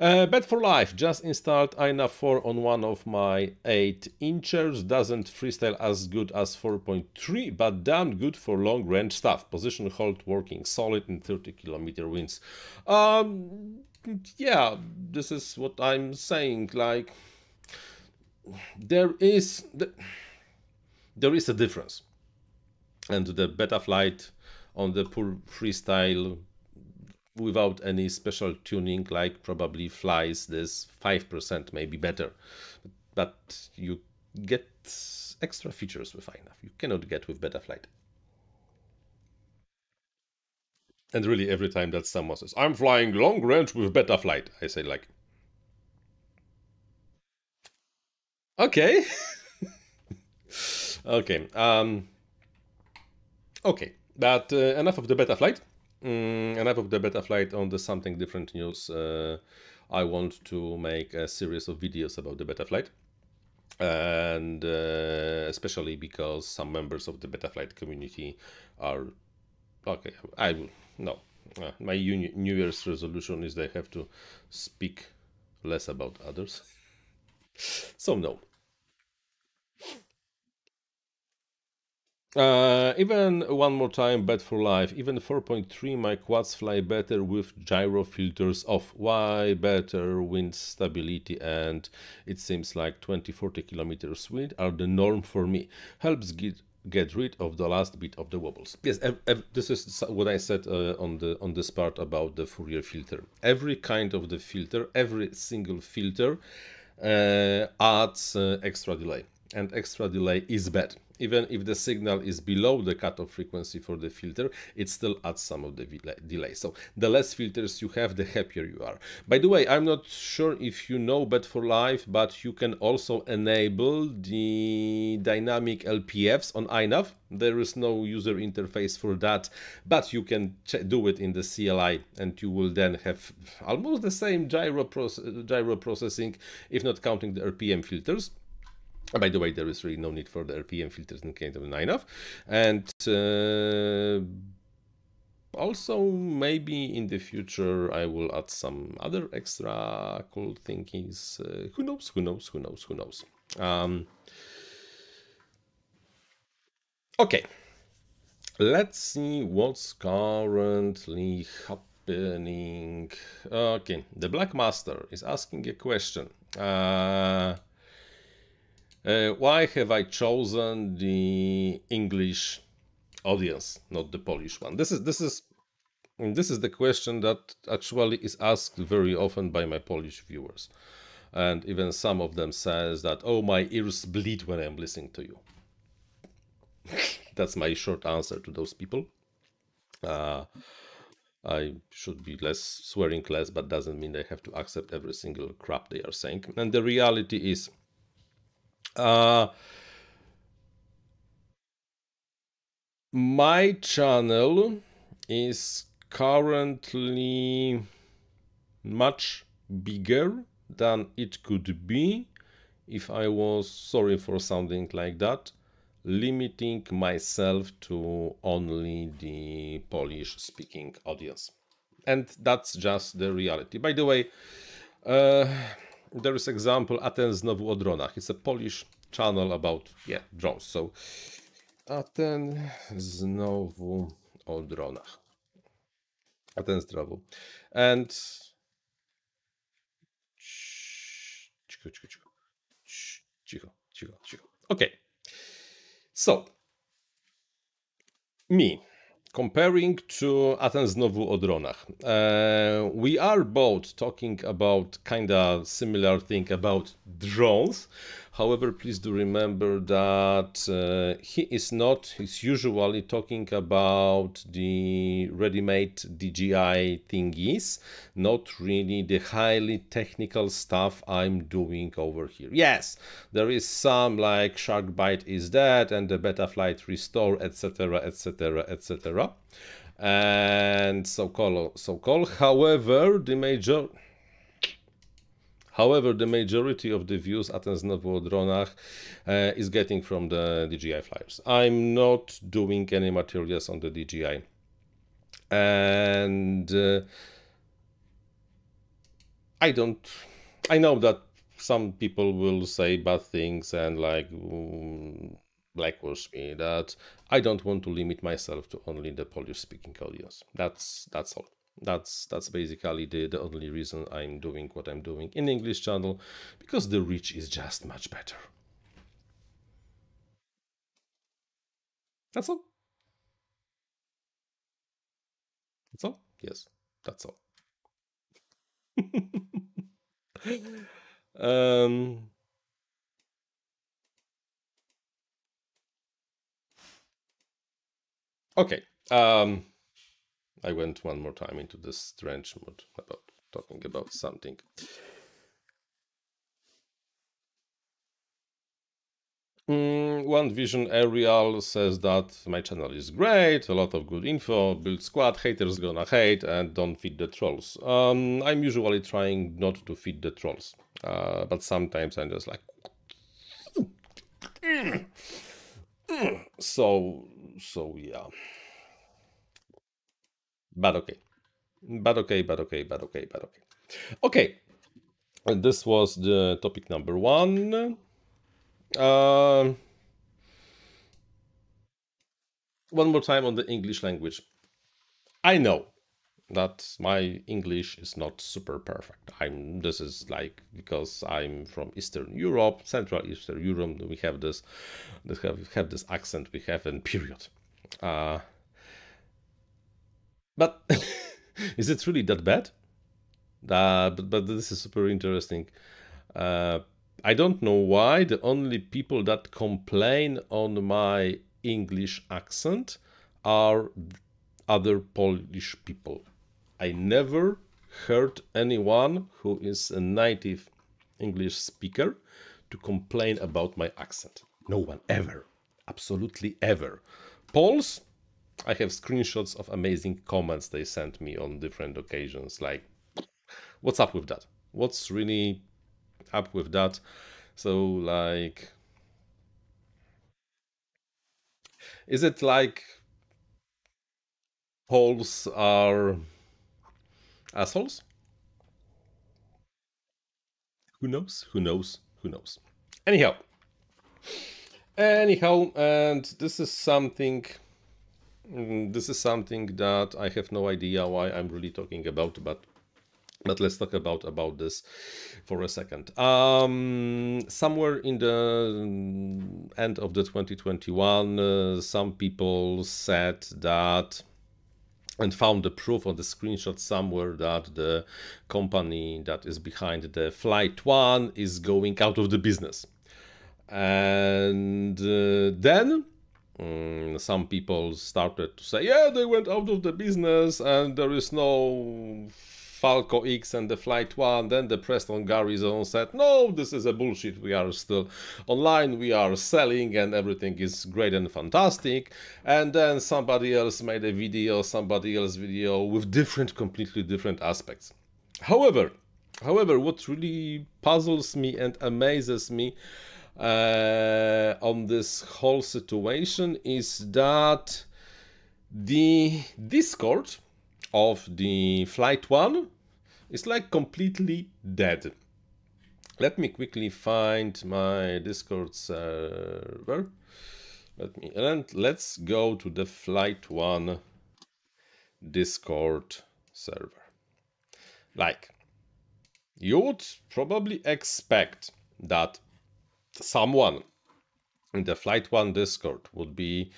Uh, Bet for Life just installed INAV 4 on one of my 8 inchers. Doesn't freestyle as good as 4.3, but damn good for long range stuff. Position hold working solid in 30 kilometer winds. Um, yeah, this is what I'm saying. Like, there is the, there is a difference, and the Betaflight on the poor freestyle without any special tuning, like probably flies this 5% maybe better. But you get extra features with iNav you cannot get with Betaflight. And really, every time that someone says, I'm flying long range with Betaflight, I say, like, okay. [laughs] okay. Um, okay. But uh, enough of the Betaflight. Mm, enough of the Betaflight on the something different news. Uh, I want to make a series of videos about the Betaflight and uh, especially because some members of the Betaflight community are okay. I will no. Uh, my New Year's resolution is they have to speak less about others. [laughs] so no. Uh, even one more time, bet for life. Even 4.3, my quads fly better with gyro filters off. Why better wind stability and it seems like 20-40 kilometers wind are the norm for me. Helps get get rid of the last bit of the wobbles. Yes, this is what I said uh, on the on this part about the Fourier filter. Every kind of the filter, every single filter uh, adds uh, extra delay, and extra delay is bad even if the signal is below the cutoff frequency for the filter, it still adds some of the delay. So the less filters you have, the happier you are. By the way, I'm not sure if you know Bet for Life, but you can also enable the dynamic LPFs on iNav. There is no user interface for that, but you can do it in the CLI and you will then have almost the same gyro, proce gyro processing, if not counting the RPM filters. By the way, there is really no need for the RPM filters in case of iNav. And uh, also, maybe in the future, I will add some other extra cool thingies. Uh, who knows, who knows, who knows, who knows. Um, okay, let's see what's currently happening. Okay, the Black Master is asking a question. Uh, uh, why have I chosen the English audience, not the Polish one? This is this is this is the question that actually is asked very often by my Polish viewers, and even some of them says that oh my ears bleed when I'm listening to you. [laughs] That's my short answer to those people. Uh, I should be less swearing less, but doesn't mean they have to accept every single crap they are saying. And the reality is uh, my channel is currently much bigger than it could be if I was sorry for something like that limiting myself to only the Polish speaking audience. And that's just the reality. By the way uh, there is example Aten znowu o dronach. It's a Polish channel about yeah drones. So Aten znowu o dronach. Aten znowu. And cicho, cicho, cicho. Cicho, cicho, cicho. Okay. So me comparing to Aten znowu o dronach. Uh, we are both talking about kind of similar thing about drones. However, please do remember that uh, he is not, he's usually talking about the ready-made DJI thingies, not really the highly technical stuff I'm doing over here. Yes, there is some like SharkByte is dead and the Betaflight Restore, etc., etc., etc. And so called, so called. However, the major However, the majority of the views Aten znowu Dronach uh, is getting from the DJI flyers. I'm not doing any materials on the DJI. And uh, I don't, I know that some people will say bad things and like um, blackwash me that I don't want to limit myself to only the Polish speaking audience. That's that's all that's that's basically the, the only reason I'm doing what I'm doing in English channel because the reach is just much better. That's all. That's all? Yes. That's all. [laughs] um, okay. Um, I went one more time into this strange mood about talking about something. Mm, one Vision Aerial says that my channel is great, a lot of good info, build squad, haters gonna hate, and don't feed the trolls. Um, I'm usually trying not to feed the trolls, uh, but sometimes I'm just like. [sniffs] [sniffs] [sniffs] So, so yeah. But okay. But okay, but okay, but okay, but okay. Okay. And this was the topic number one. Um, one more time on the English language. I know that my English is not super perfect. I'm this is like because I'm from Eastern Europe, Central Eastern Europe. We have this, this have have this accent. We have in [laughs] period. Uh, but [laughs] is it really that bad? Uh, but but this is super interesting. Uh, I don't know why the only people that complain on my English accent are other Polish people. I never heard anyone who is a native English speaker to complain about my accent. No one ever. Absolutely ever. Poles, I have screenshots of amazing comments they sent me on different occasions. Like, what's up with that? What's really up with that. So like, is it like Poles are assholes? Who knows? Who knows? Who knows? Anyhow, anyhow, and this is something. Mm, this is something that I have no idea why I'm really talking about, but but let's talk about about this for a second. Um, somewhere in the end of the 2021 uh, some people said that and found the proof on the screenshot somewhere that the company that is behind the flight one is going out of the business. And uh, then um, some people started to say yeah they went out of the business and there is no Falco X and the Flight 1, then the Preston Garrison said, no, this is a bullshit, we are still online, we are selling and everything is great and fantastic. And then somebody else made a video, somebody else video with different, completely different aspects. However, however, what really puzzles me and amazes me uh, on this whole situation is that the Discord of the Flight 1 is like completely dead. Let me quickly find my Discord server. Let me and let's go to the Flight 1 Discord server. Like, you would probably expect that someone in the Flight 1 Discord would be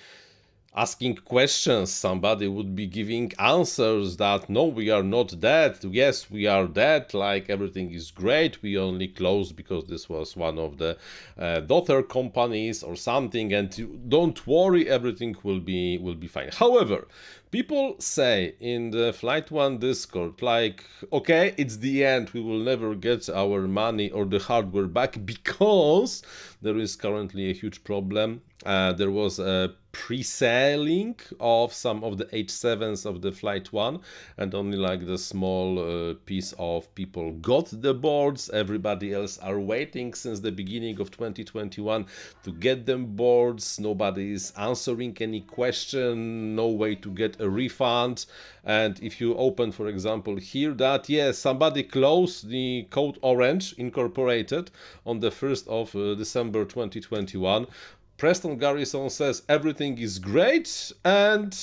asking questions. Somebody would be giving answers that no we are not dead. Yes we are dead. Like everything is great. We only closed because this was one of the uh, daughter companies or something and don't worry everything will be will be fine. However people say in the flight one discord like okay it's the end we will never get our money or the hardware back [laughs] because there is currently a huge problem. Uh, there was a pre-selling of some of the H7s of the Flight 1 and only like the small uh, piece of people got the boards. Everybody else are waiting since the beginning of 2021 to get them boards. Nobody is answering any question. No way to get a refund and if you open for example here that yes somebody closed the code orange incorporated on the 1st of uh, December 2021 Preston Garrison says everything is great and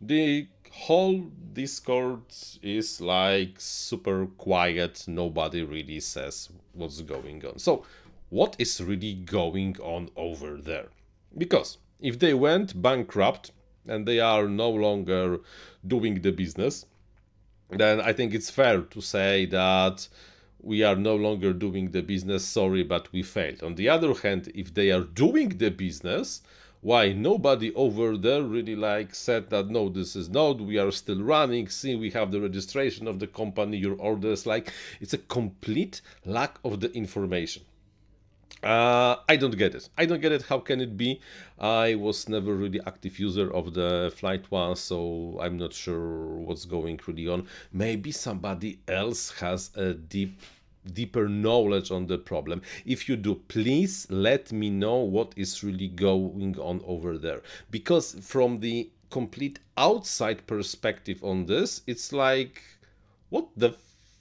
the whole Discord is like super quiet. Nobody really says what's going on. So, what is really going on over there? Because if they went bankrupt and they are no longer doing the business, then I think it's fair to say that we are no longer doing the business, sorry, but we failed. On the other hand, if they are doing the business, why nobody over there really like said that no this is not we are still running. See we have the registration of the company your orders like it's a complete lack of the information uh, I don't get it. I don't get it. How can it be? I was never really active user of the Flight One, so I'm not sure what's going really on. Maybe somebody else has a deep deeper knowledge on the problem. If you do, please let me know what is really going on over there. Because from the complete outside perspective on this, it's like, what the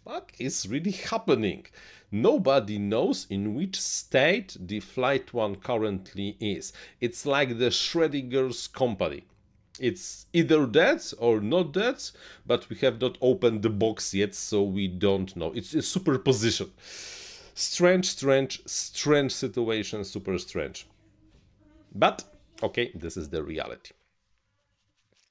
fuck is really happening? Nobody knows in which state the Flight One currently is. It's like the Schrodinger's company it's either that or not that, but we have not opened the box yet, so we don't know. It's a superposition. Strange, strange, strange situation, super strange. But okay, this is the reality.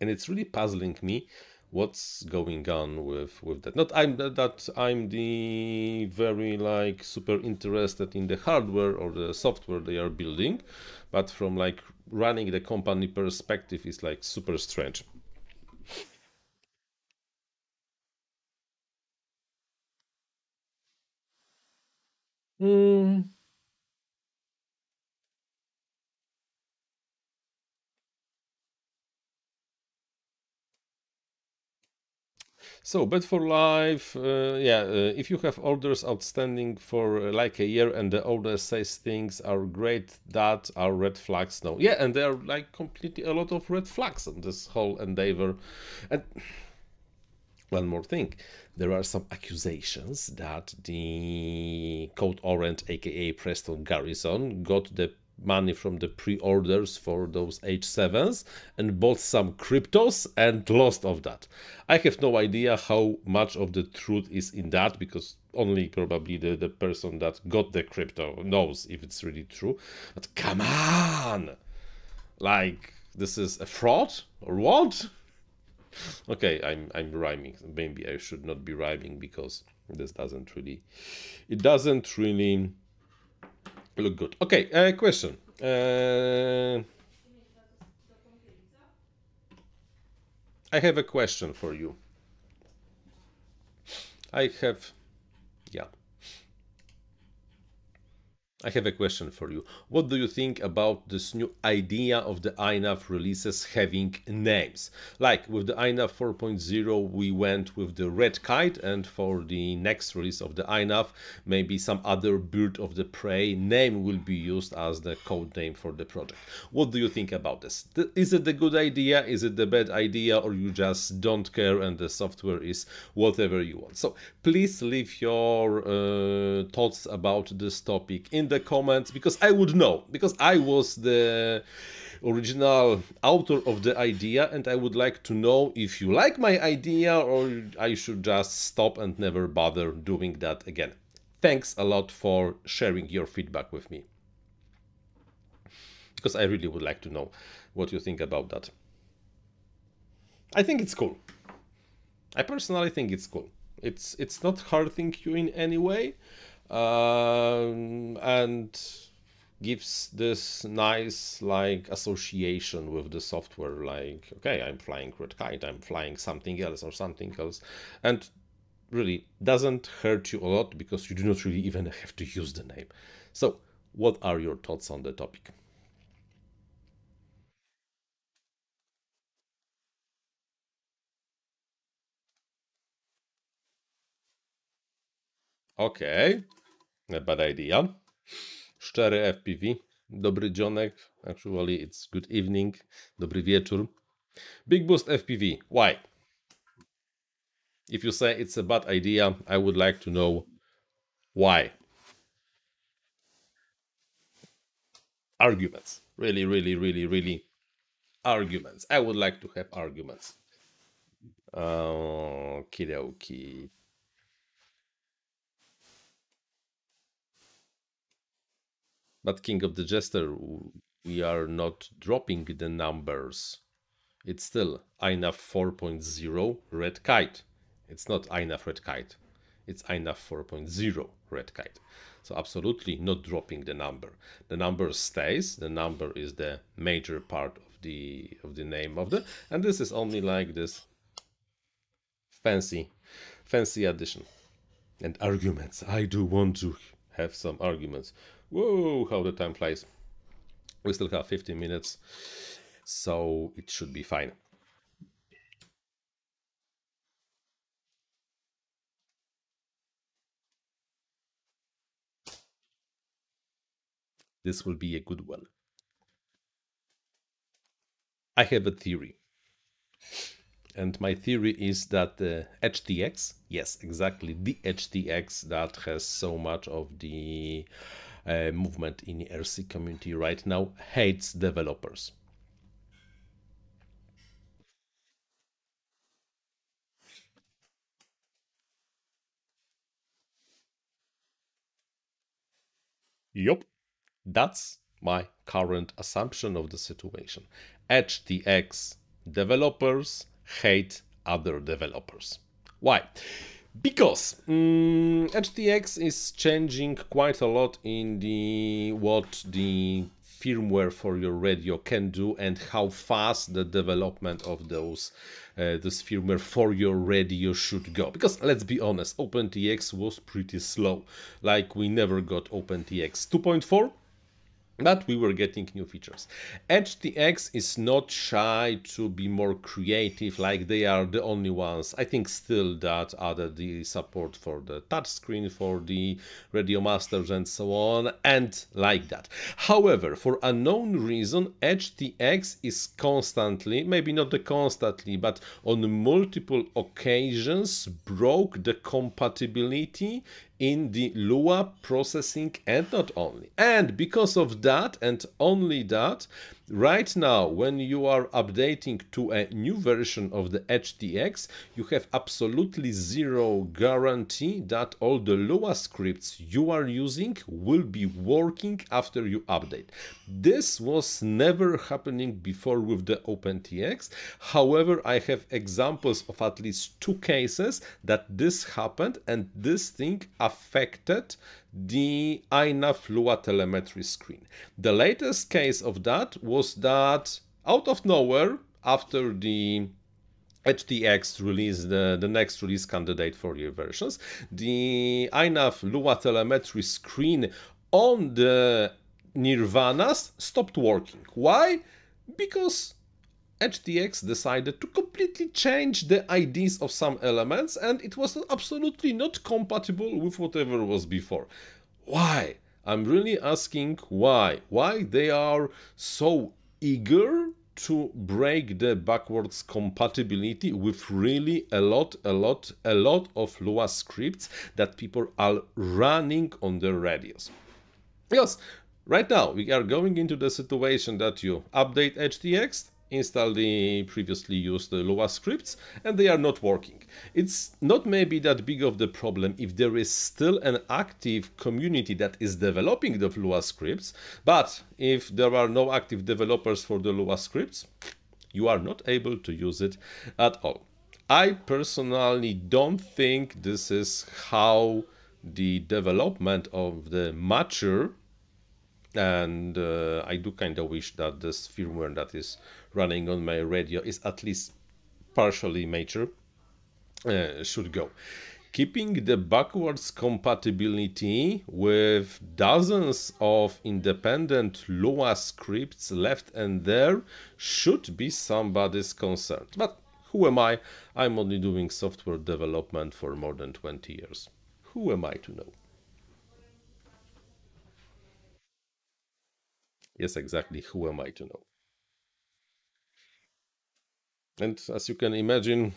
And it's really puzzling me what's going on with with that not i'm that i'm the very like super interested in the hardware or the software they are building but from like running the company perspective is like super strange mm. So, bet for life, uh, yeah, uh, if you have orders outstanding for uh, like a year and the owner says things are great, that are red flags. No, yeah, and there are like completely a lot of red flags on this whole endeavor. And one more thing, there are some accusations that the Code Orange, aka Preston Garrison, got the money from the pre-orders for those H7s and bought some cryptos and lost of that. I have no idea how much of the truth is in that because only probably the, the person that got the crypto knows if it's really true. But come on! Like, this is a fraud or what? Okay, I'm I'm rhyming. Maybe I should not be rhyming because this doesn't really it doesn't really look good. Okay, uh, question. Uh, I have a question for you. I have, I have a question for you. What do you think about this new idea of the iNav releases having names? Like with the iNav 4.0, we went with the red kite, and for the next release of the iNav, maybe some other bird of the prey name will be used as the code name for the project. What do you think about this? Is it a good idea? Is it the bad idea? Or you just don't care and the software is whatever you want? So please leave your uh, thoughts about this topic in the the comments because I would know because I was the original author of the idea and I would like to know if you like my idea or I should just stop and never bother doing that again. Thanks a lot for sharing your feedback with me. Because I really would like to know what you think about that. I think it's cool. I personally think it's cool. It's it's not hurting you in any way um, and gives this nice like association with the software like okay i'm flying red kite i'm flying something else or something else. And really doesn't hurt you a lot because you do not really even have to use the name. So what are your thoughts on the topic okay a bad idea. Szczery FPV. Dobry dzionek. Actually, it's good evening. Dobry wieczór. Big Boost FPV. Why? If you say it's a bad idea, I would like to know why. Arguments. Really, really, really, really arguments. I would like to have arguments. Okie dokie. But King of the Jester, we are not dropping the numbers. It's still iNav 4.0 Red Kite. It's not INAV red kite. It's INAV 4.0 red kite. So absolutely not dropping the number. The number stays. The number is the major part of the of the name of the and this is only like this fancy fancy addition and arguments. I do want to have some arguments. Whoa, how the time flies. We still have 15 minutes, so it should be fine. This will be a good one. I have a theory. And my theory is that the EdgeTX, yes, exactly, the EdgeTX that has so much of the uh, movement in the RC community right now hates developers. Yup. That's my current assumption of the situation. EdgeTX developers hate other developers. Why? Because um, EdgeTX is changing quite a lot in the what the firmware for your radio can do and how fast the development of those uh, this firmware for your radio should go. Because let's be honest, OpenTX was pretty slow. Like we never got OpenTX 2.4 but we were getting new features. EdgeTX is not shy to be more creative, like they are the only ones. I think still that added the support for the touchscreen, for the radio masters and so on, and like that. However, for unknown reason, EdgeTX is constantly, maybe not the constantly, but on multiple occasions broke the compatibility in the Lua processing and not only. And because of that and only that, Right now, when you are updating to a new version of the EdgeTX, you have absolutely zero guarantee that all the Lua scripts you are using will be working after you update. This was never happening before with the OpenTX. However, I have examples of at least two cases that this happened and this thing affected the INAV Lua telemetry screen. The latest case of that was that out of nowhere, after the EdgeTX release, the, the next release candidate for your versions, the INAV Lua telemetry screen on the Nirvanas stopped working. Why? Because EdgeTX decided to completely change the IDs of some elements and it was absolutely not compatible with whatever was before. Why? I'm really asking why. Why they are so eager to break the backwards compatibility with really a lot, a lot, a lot of Lua scripts that people are running on their radios. Because right now we are going into the situation that you update EdgeTX, install the previously used Lua scripts and they are not working. It's not maybe that big of the problem if there is still an active community that is developing the Lua scripts, but if there are no active developers for the Lua scripts, you are not able to use it at all. I personally don't think this is how the development of the mature and uh, I do kind of wish that this firmware that is running on my radio is at least partially major uh, should go keeping the backwards compatibility with dozens of independent Lua scripts left and there should be somebody's concern. But who am I? I'm only doing software development for more than 20 years. Who am I to know? Yes, exactly. Who am I to know? And as you can imagine,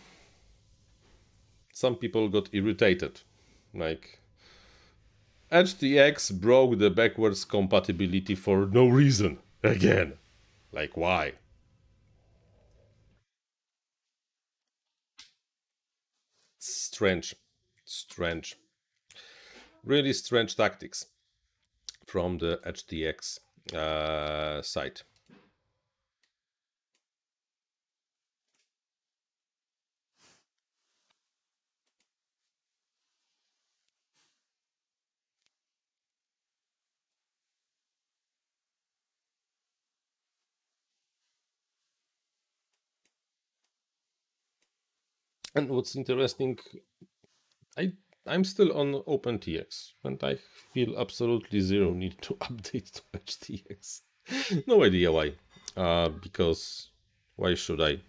some people got irritated. Like, EdgeTX broke the backwards compatibility for no reason. Again. Like, why? Strange. Strange. Really strange tactics from the EdgeTX uh, site. And what's interesting, I I'm still on OpenTX, and I feel absolutely zero need to [laughs] update to EdgeTX. [laughs] no idea why. Uh, because why should I?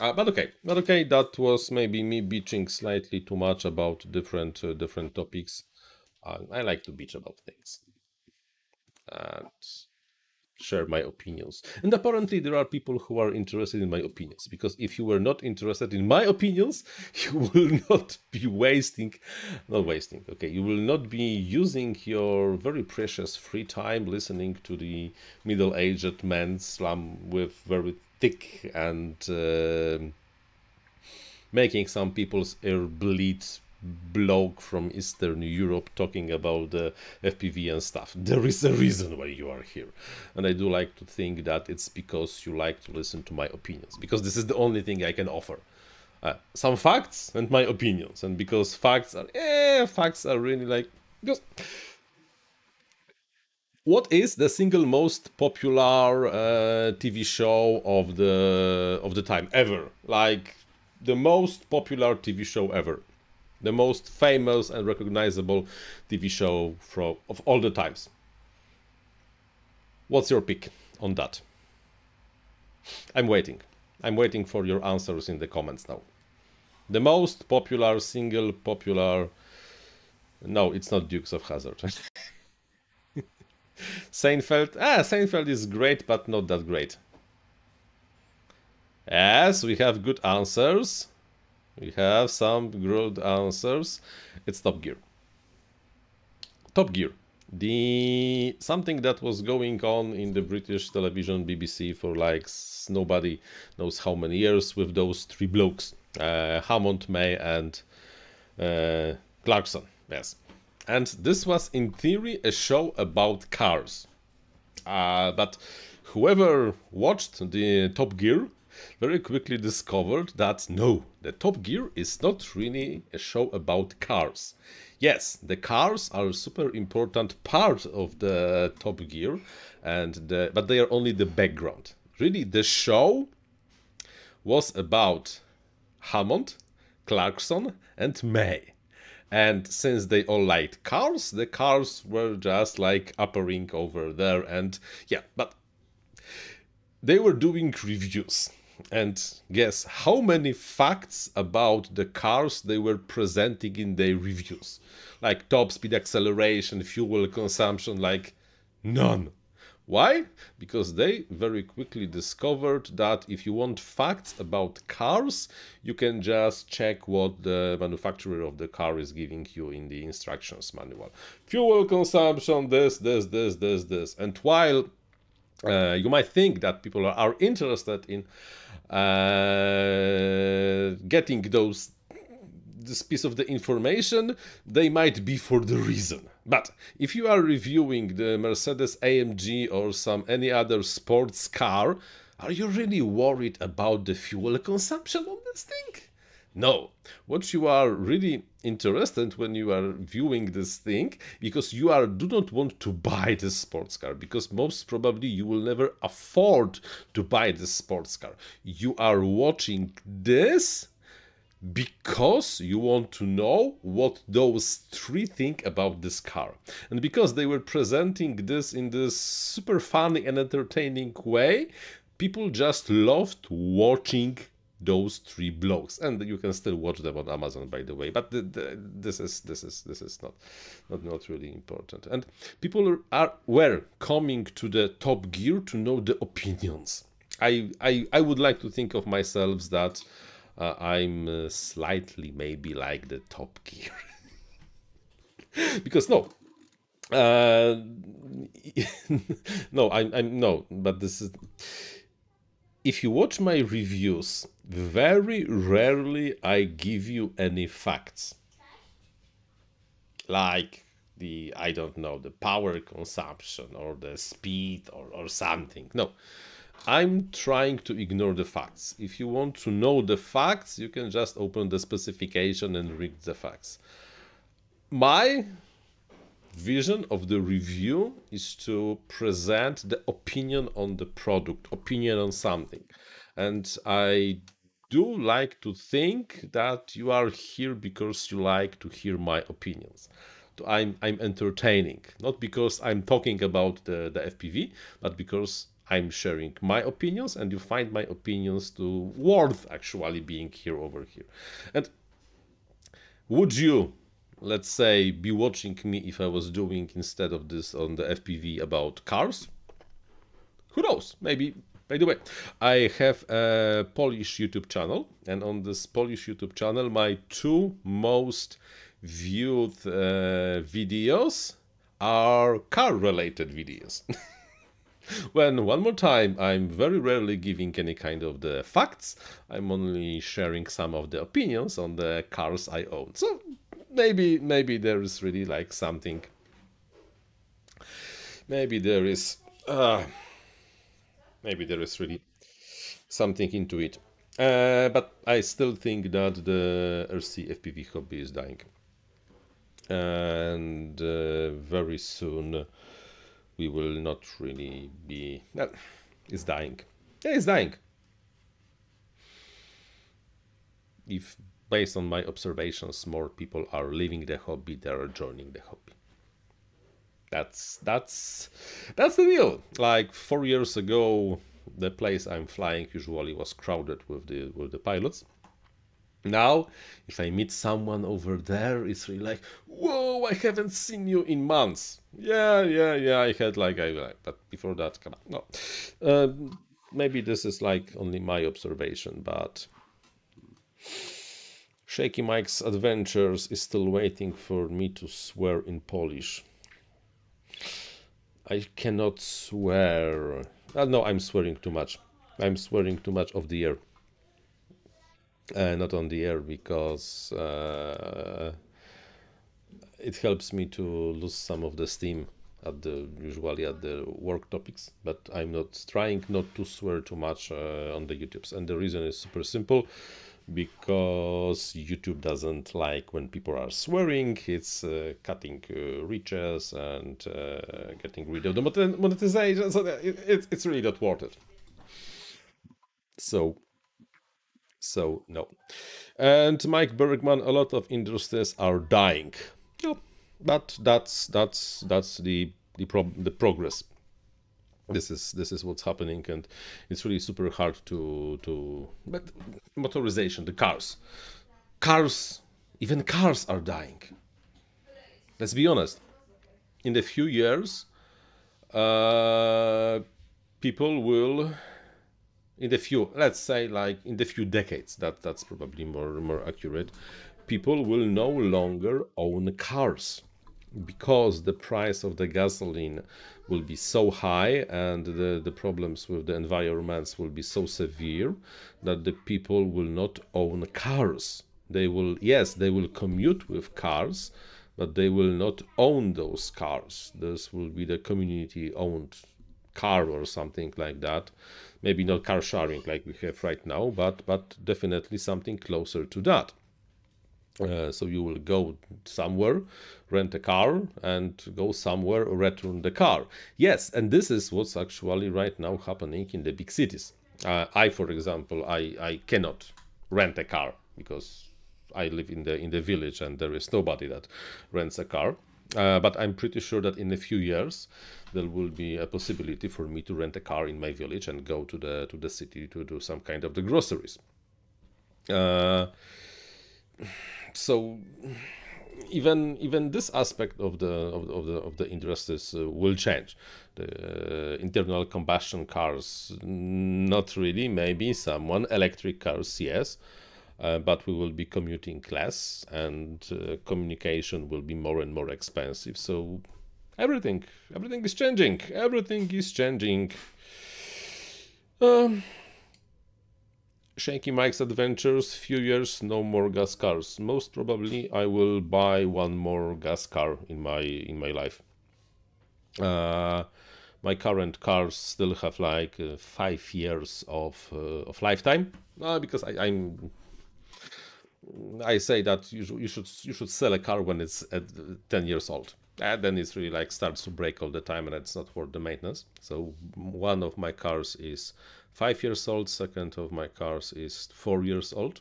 Uh, but okay, but okay, that was maybe me bitching slightly too much about different uh, different topics. Uh, I like to bitch about things and share my opinions. And apparently, there are people who are interested in my opinions because if you were not interested in my opinions, [laughs] you will not be wasting, not wasting. Okay, you will not be using your very precious free time listening to the middle-aged man slam with very thick and uh, making some people's ear bleed blog from Eastern Europe talking about the FPV and stuff. There is a reason why you are here. And I do like to think that it's because you like to listen to my opinions, because this is the only thing I can offer. Uh, some facts and my opinions. And because facts are, eh, facts are really like, just what is the single most popular uh, TV show of the of the time ever? Like the most popular TV show ever, the most famous and recognizable TV show from of all the times. What's your pick on that? I'm waiting. I'm waiting for your answers in the comments now. The most popular single popular. No, it's not Dukes of Hazzard. [laughs] Seinfeld. Ah, Seinfeld is great, but not that great. Yes, we have good answers. We have some good answers. It's Top Gear. Top Gear. The something that was going on in the British television BBC for like nobody knows how many years with those three blokes, uh, Hammond, May, and uh, Clarkson. Yes, and this was in theory a show about cars. Uh, but whoever watched the Top Gear very quickly discovered that no, the Top Gear is not really a show about cars. Yes, the cars are a super important part of the Top Gear, and the, but they are only the background. Really, the show was about Hammond, Clarkson, and May. And since they all liked cars, the cars were just like appearing over there. And yeah, but they were doing reviews. And guess how many facts about the cars they were presenting in their reviews? Like top speed acceleration, fuel consumption, like none. Why? Because they very quickly discovered that if you want facts about cars, you can just check what the manufacturer of the car is giving you in the instructions manual. Fuel consumption, this, this, this, this, this. And while uh, you might think that people are interested in uh, getting those this piece of the information, they might be for the reason. But if you are reviewing the Mercedes AMG or some any other sports car, are you really worried about the fuel consumption on this thing? No. What you are really interested when you are viewing this thing, because you are do not want to buy this sports car, because most probably you will never afford to buy this sports car. You are watching this because you want to know what those three think about this car. And because they were presenting this in this super funny and entertaining way, people just loved watching those three blokes and you can still watch them on amazon by the way but the, the, this is this is this is not not not really important and people are were coming to the top gear to know the opinions i i, I would like to think of myself that uh, I'm uh, slightly maybe like the Top Gear. [laughs] because no, uh, [laughs] no, I'm, I'm no, but this is. If you watch my reviews, very rarely I give you any facts. Like the, I don't know, the power consumption or the speed or, or something. No, I'm trying to ignore the facts. If you want to know the facts, you can just open the specification and read the facts. My vision of the review is to present the opinion on the product, opinion on something. And I do like to think that you are here because you like to hear my opinions. I'm I'm entertaining, not because I'm talking about the, the FPV, but because I'm sharing my opinions and you find my opinions to worth actually being here over here. And would you, let's say, be watching me if I was doing instead of this on the FPV about cars? Who knows? Maybe by the way, I have a Polish YouTube channel, and on this Polish YouTube channel, my two most viewed uh, videos are car related videos. [laughs] when one more time i'm very rarely giving any kind of the facts i'm only sharing some of the opinions on the cars i own so maybe maybe there is really like something maybe there is uh, maybe there is really something into it uh, but i still think that the rc fpv hobby is dying and uh, very soon we will not really be. No, it's dying. Yeah, it's dying. If based on my observations, more people are leaving the hobby, they are joining the hobby. That's that's that's the deal. Like four years ago, the place I'm flying usually was crowded with the with the pilots now, if I meet someone over there, it's really like, whoa, I haven't seen you in months. Yeah, yeah, yeah, I had like, I, but before that, come on, no. Uh, maybe this is like only my observation, but Shaky Mike's Adventures is still waiting for me to swear in Polish. I cannot swear. Uh, no, I'm swearing too much. I'm swearing too much of the air. uh, not on the air because uh, it helps me to lose some of the steam at the usually at the work topics but i'm not trying not to swear too much uh, on the youtubes and the reason is super simple because youtube doesn't like when people are swearing it's uh, cutting uh, reaches and uh, getting rid of the monetization so it, it, it's really not worth it so so no. And Mike Bergman, a lot of industries are dying. But that's that's that's the the pro- the progress. This is this is what's happening, and it's really super hard to to. But motorization, the cars, cars, even cars are dying. Let's be honest. In a few years, uh, people will in the few let's say like in the few decades that that's probably more more accurate people will no longer own cars because the price of the gasoline will be so high and the, the problems with the environments will be so severe that the people will not own cars. They will yes they will commute with cars but they will not own those cars. This will be the community owned car or something like that. Maybe not car sharing like we have right now, but but definitely something closer to that. Uh, so you will go somewhere, rent a car, and go somewhere, or return the car. Yes, and this is what's actually right now happening in the big cities. Uh, I, for example, I, I cannot rent a car because I live in the in the village and there is nobody that rents a car. Uh, but I'm pretty sure that in a few years there will be a possibility for me to rent a car in my village and go to the to the city to do some kind of the groceries. Uh, so even even this aspect of the of the of the, of the industries uh, will change. The uh, internal combustion cars, not really. Maybe someone electric cars, yes uh, but we will be commuting less and uh, communication will be more and more expensive so everything everything is changing everything is changing um, shaky mike's adventures few years no more gas cars. Most probably i will buy one more gas car in my in my life. Uh, my current cars still have like uh, five years of uh, of lifetime. Uh, because I, am I say that you you should you should sell a car when it's at 10 years old. and then it's really like starts to break all the time and it's not worth the maintenance. So one of my cars is five years old second of my cars is four years old.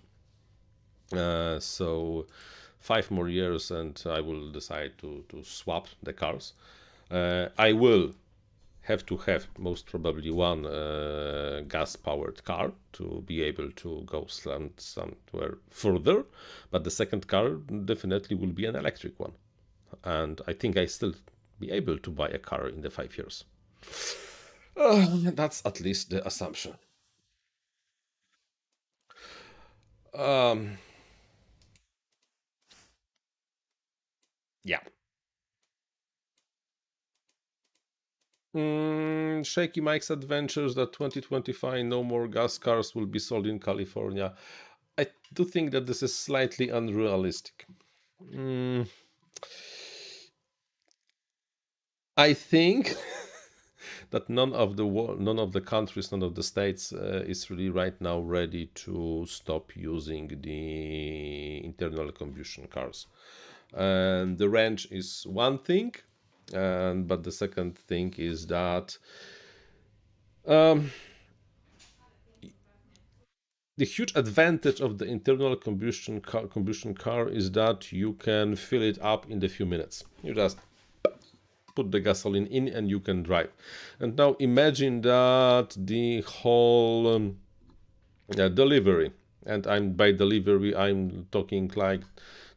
Uh, so five more years and i will decide to to swap the cars. Uh, i will have to have most probably one uh, gas powered car to be able to go some, somewhere further but the second car definitely will be an electric one. And I think I still be able to buy a car in the five years. Uh, that's at least the assumption. Um, yeah. Mm, Shaky Mike's Adventures that 2025 no more gas cars will be sold in California. I do think that this is slightly unrealistic. Mm, I think [laughs] that none of the none of the countries, none of the states uh, is really right now ready to stop using the internal combustion cars. And the range is one thing, and but the second thing is that um, the huge advantage of the internal combustion car, combustion car is that you can fill it up in a few minutes. You just put the gasoline in and you can drive. And now imagine that the whole um, yeah, delivery, and I'm by delivery, I'm talking like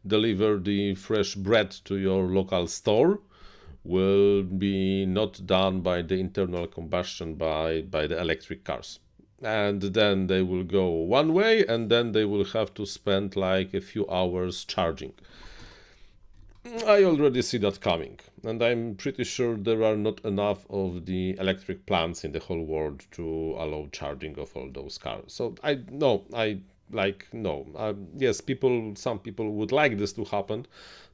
deliver the fresh bread to your local store will be not done by the internal combustion by by the electric cars and then they will go one way and then they will have to spend like a few hours charging I already see that coming, and I'm pretty sure there are not enough of the electric plants in the whole world to allow charging of all those cars. So I no, I like no. Uh, yes, people, some people would like this to happen,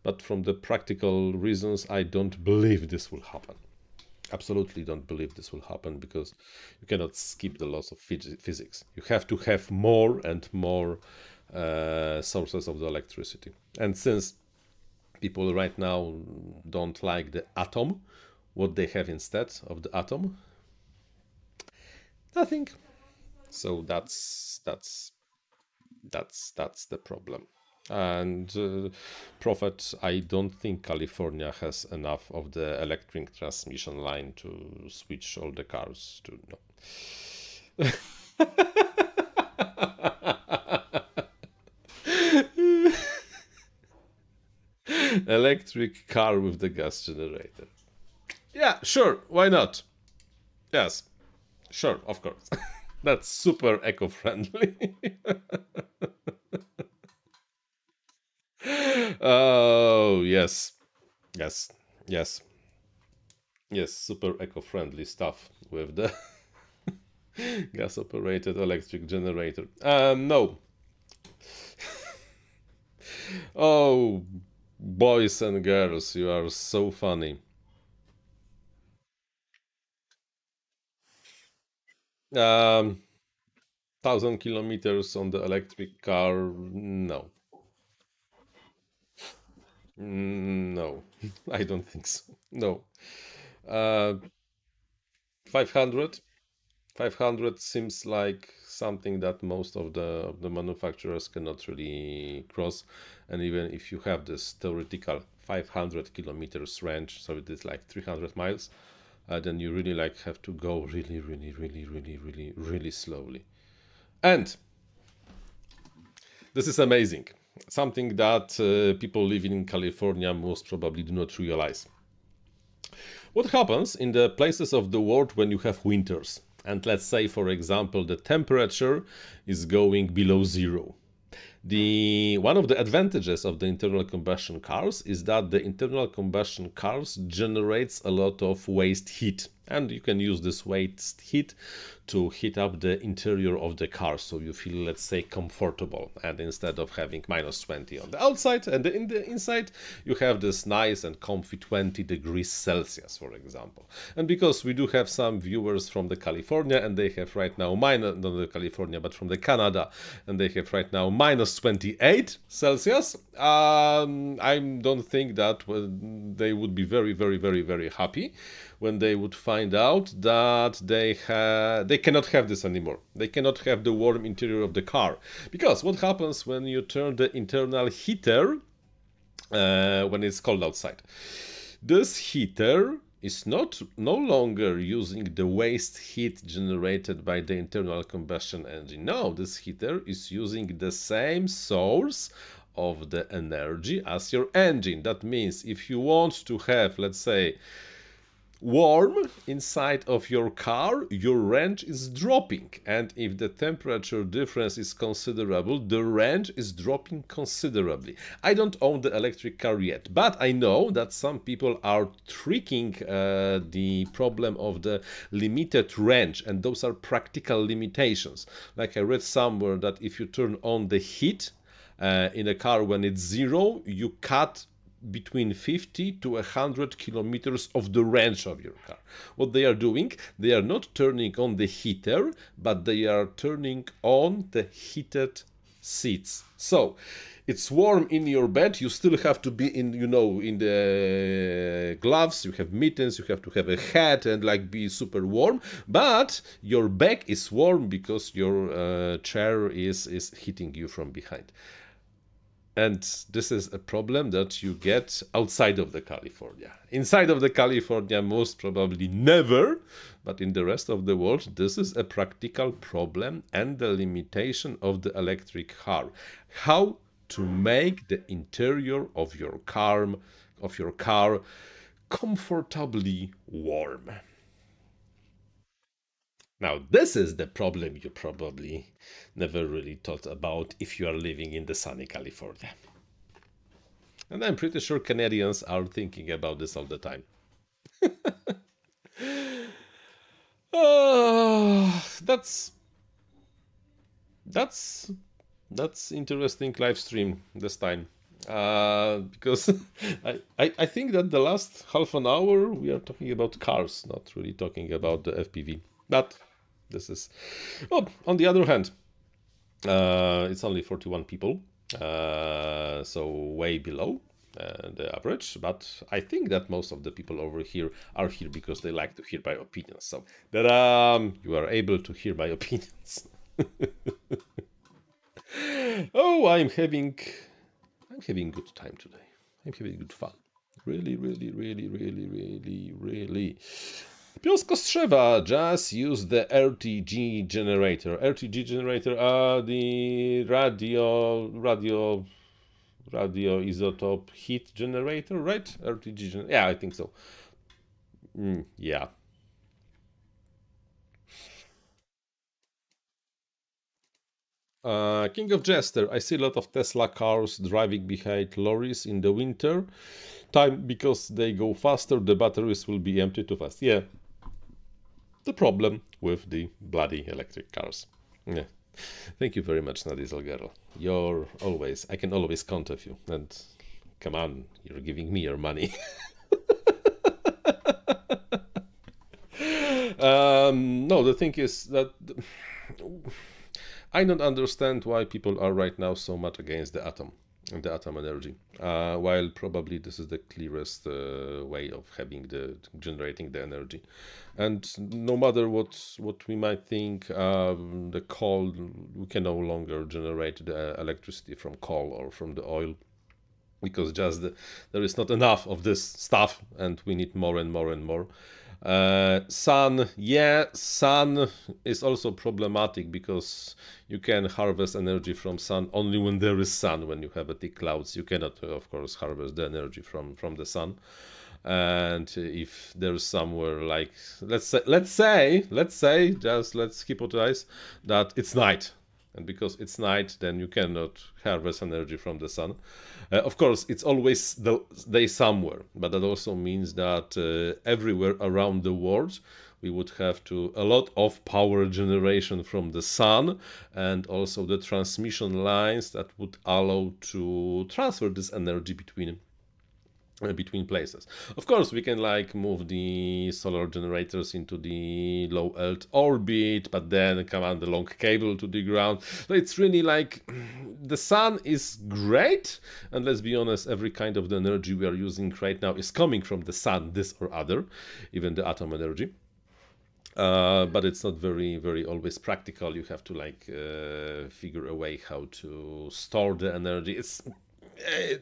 but from the practical reasons, I don't believe this will happen. Absolutely don't believe this will happen because you cannot skip the laws of phys physics. You have to have more and more uh, sources of the electricity, and since people right now don't like the atom what they have instead of the atom? Nothing. So that's that's that's that's the problem. And uh, prophet i don't think california has enough of the electric transmission line to switch all the cars to no [laughs] electric car with the gas generator. Yeah, sure, why not? Yes, sure, of course. [laughs] That's super eco-friendly. [laughs] oh, yes. Yes, yes. Yes, super eco-friendly stuff with the [laughs] gas-operated electric generator. Um, no. oh, Boys and girls, you are so funny. Um, thousand kilometers on the electric car, no. Mm, no, [laughs] I don't think so. No. Uh, 500? 500 seems like something that most of the of the manufacturers cannot really cross. And even if you have this theoretical 500 kilometers range so it is like 300 miles uh, then you really like have to go really really really really really really slowly. And this is amazing. Something that uh, people living in california most probably do not realize. What happens in the places of the world when you have winters and let's say for example the temperature is going below zero. The one of the advantages of the internal combustion cars is that the internal combustion cars generates a lot of waste heat and you can use this waste heat to heat up the interior of the car so you feel let's say comfortable. And instead of having minus 20 on the outside and in the inside you have this nice and comfy 20 degrees celsius for example. And because we do have some viewers from the california and they have right now minus not the california but from the canada and they have right now minus 28 celsius um, i don't think that they would be very very very very happy when they would find out that they ha- they cannot have this anymore. They cannot have the warm interior of the car because what happens when you turn the internal heater uh, when it's cold outside? This heater is not no longer using the waste heat generated by the internal combustion engine. No, this heater is using the same source of the energy as your engine. That means if you want to have, let's say, warm inside of your car, your range is dropping. And if the temperature difference is considerable, the range is dropping considerably. I don't own the electric car yet, but I know that some people are tricking uh, the problem of the limited range, and those are practical limitations. Like I read somewhere that if you turn on the heat, uh, in a car when it's zero, you cut between 50 to 100 kilometers of the range of your car. What they are doing, they are not turning on the heater, but they are turning on the heated seats. So it's warm in your bed. You still have to be in you know in the gloves. You have mittens. You have to have a hat and like be super warm. But your back is warm because your uh, chair is is hitting you from behind and this is a problem that you get outside of the california. Inside of the california most probably never but in the rest of the world this is a practical problem and the limitation of the electric car. How to make the interior of your car of your car comfortably warm now, this is the problem you probably never really thought about if you are living in the sunny California. And I'm pretty sure Canadians are thinking about this all the time. uh, [laughs] that's that's that's interesting live stream this time uh, because [laughs] I, I, I think that the last half an hour we are talking about cars, not really talking about the FPV. But this is. Oh, on the other hand, uh, it's only 41 people, uh, so way below uh, the average. But I think that most of the people over here are here because they like to hear my opinions. So that um, you are able to hear my [laughs] opinions. oh, I'm having, I'm having good time today. I'm having good fun. Really, really, really, really, really, really. Piotr Kostrzewa just use the RTG generator. RTG generator, the radio, radio, radio isotope heat generator, right? RTG, gen yeah, I think so. Mm, yeah. Uh, King of Jester, I see a lot of Tesla cars driving behind lorries in the winter time because they go faster, the batteries will be empty too fast. Yeah, the problem with the bloody electric cars. Yeah. Thank you very much, Nadizel Girl. You're always, I can always count on you. And come on, you're giving me your money. [laughs] um, no, the thing is that I don't understand why people are right now so much against the atom the atom energy uh, while probably this is the clearest uh, way of having the generating the energy. And no matter what what we might think um, the coal we can no longer generate the electricity from coal or from the oil because just the, there is not enough of this stuff and we need more and more and more uh, sun, yeah, sun is also problematic because you can harvest energy from sun only when there is sun. When you have a thick clouds, you cannot, of course, harvest the energy from from the sun. And if there's somewhere like let's say let's say let's say just let's hypothesize that it's night and because it's night then you cannot harvest energy from the sun. Uh, of course it's always the day somewhere but that also means that uh, everywhere around the world we would have to a lot of power generation from the sun and also the transmission lines that would allow to transfer this energy between between places. Of course, we can like move the solar generators into the low Earth orbit, but then command the long cable to the ground. So it's really like [clears throat] the sun is great, and let's be honest, every kind of the energy we are using right now is coming from the sun, this or other, even the atom energy. Uh, but it's not very very always practical you have to like uh, figure a way how to store the energy it's uh,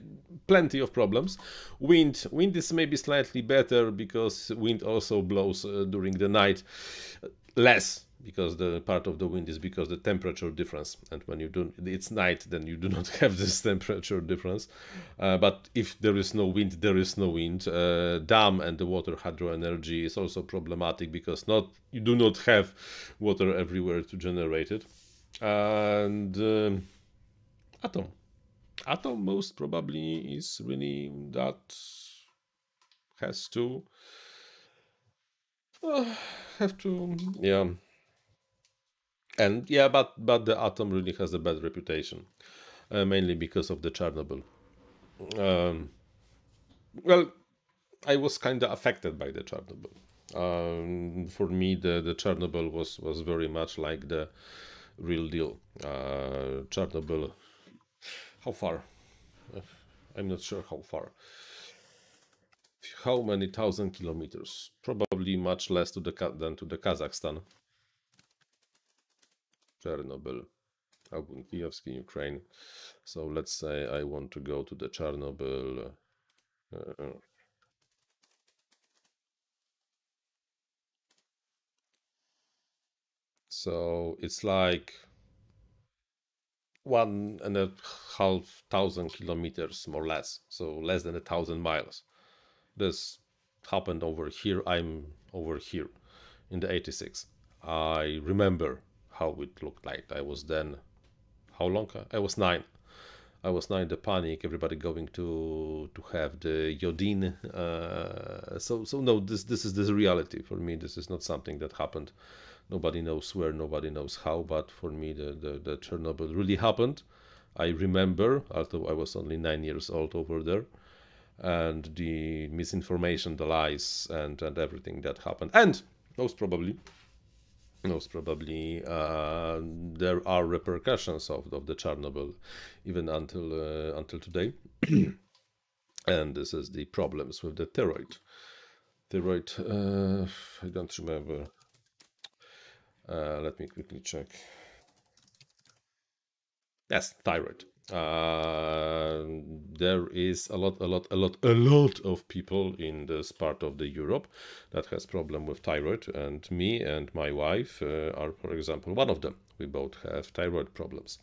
plenty of problems. Wind, wind is maybe slightly better because wind also blows uh, during the night less because the part of the wind is because the temperature difference. And when you do it's night then you do [laughs] not have this temperature difference. Uh, but if there is no wind there is no wind. Uh, dam and the water hydro energy is also problematic because not you do not have water everywhere to generate it. And um, atom Atom most probably is really that has to uh, have to yeah. And yeah but but the atom really has a bad reputation uh, mainly because of the chernobyl. Um, well i was kind of affected by the chernobyl. Um, for me the the chernobyl was was very much like the real deal. Uh, chernobyl how far? Uh, I'm not sure how far. How many thousand kilometers? Probably much less to the than to the Kazakhstan. Chernobyl, Albun Kijevsky, Ukraine. So let's say I want to go to the Chernobyl. Uh, uh, uh. so it's like one and a half thousand kilometers, more or less, so less than a thousand miles. This happened over here. I'm over here in the 86. I remember how it looked like. I was then, how long? I was nine. I was nine. The panic, everybody going to to have the Yodin. Uh, so so no, this this is this reality for me. This is not something that happened Nobody knows where, nobody knows how, but for me, the, the, the Chernobyl really happened. I remember, although I was only nine years old over there, and the misinformation, the lies, and, and everything that happened. And most probably, most probably, uh, there are repercussions of, of the Chernobyl even until uh, until today. [clears throat] and this is the problems with the thyroid. Thyroid, uh, I don't remember uh, let me quickly check. Yes, thyroid. Uh, there is a lot, a lot, a lot, a lot of people in this part of the Europe that has problem with thyroid, and me and my wife uh, are, for example, one of them. We both have thyroid problems.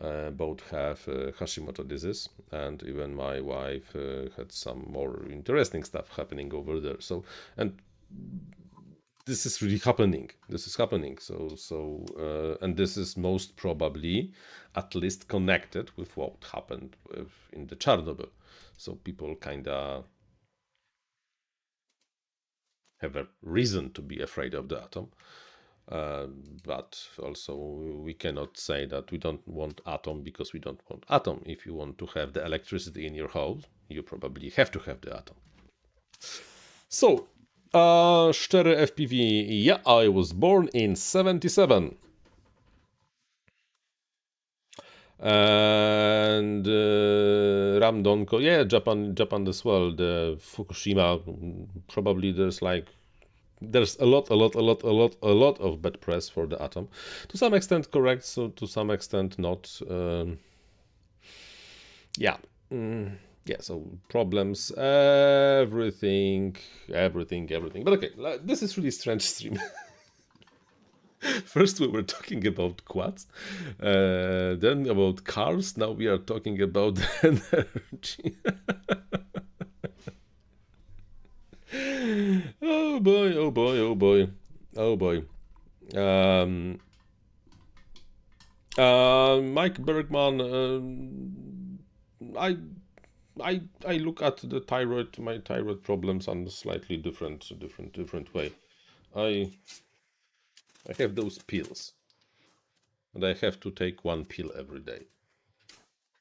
Uh, both have uh, Hashimoto disease, and even my wife uh, had some more interesting stuff happening over there. So, and this is really happening. This is happening. So so uh, and this is most probably at least connected with what happened in the chernobyl. So people kind of have a reason to be afraid of the atom. Uh, but also we cannot say that we don't want atom because we don't want atom. If you want to have the electricity in your house you probably have to have the atom. So uh, szczery FPV. Yeah, I was born in 77. And uh, Ramdonko, yeah, Japan, Japan as well. The Fukushima, probably there's like there's a lot, a lot, a lot, a lot, a lot of bad press for the atom. To some extent, correct. So to some extent, not. Um, yeah. Mm yeah so problems everything everything everything. But okay this is really strange stream. [laughs] First we were talking about quads uh, then about cars. Now we are talking about [laughs] energy. [laughs] Oh boy oh boy oh boy oh boy. Um Uh, Mike Bergman, uh, I, I, I look at the thyroid, my thyroid problems on a slightly different, different, different way. I, I have those pills, and I have to take one pill every day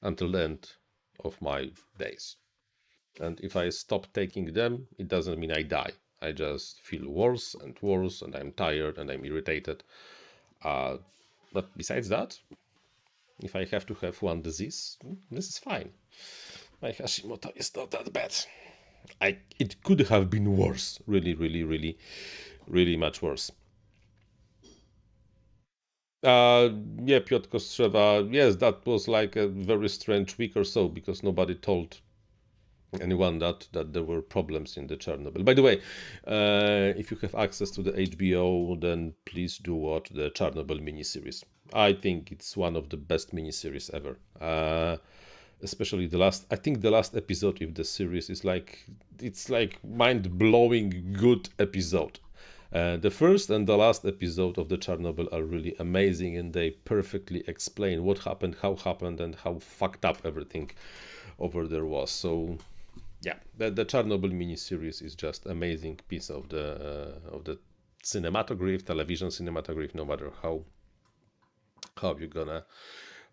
until the end of my days. And if I stop taking them, it doesn't mean I die. I just feel worse and worse, and I'm tired and I'm irritated. Uh, but besides that, if I have to have one disease, this is fine. My Hashimoto is not that bad. I it could have been worse. Really, really, really, really much worse. Uh, yeah, Piotr Kostrzewa. Yes, that was like a very strange week or so because nobody told anyone that that there were problems in the Chernobyl. By the way, uh, if you have access to the HBO, then please do watch the Chernobyl miniseries. I think it's one of the best miniseries ever. Uh, especially the last. I think the last episode of the series is like it's like mind blowing good episode. Uh, the first and the last episode of the Chernobyl are really amazing, and they perfectly explain what happened, how happened, and how fucked up everything over there was. So yeah, the, the Chernobyl miniseries is just amazing piece of the uh, of the cinematography, television cinematography, no matter how how you gonna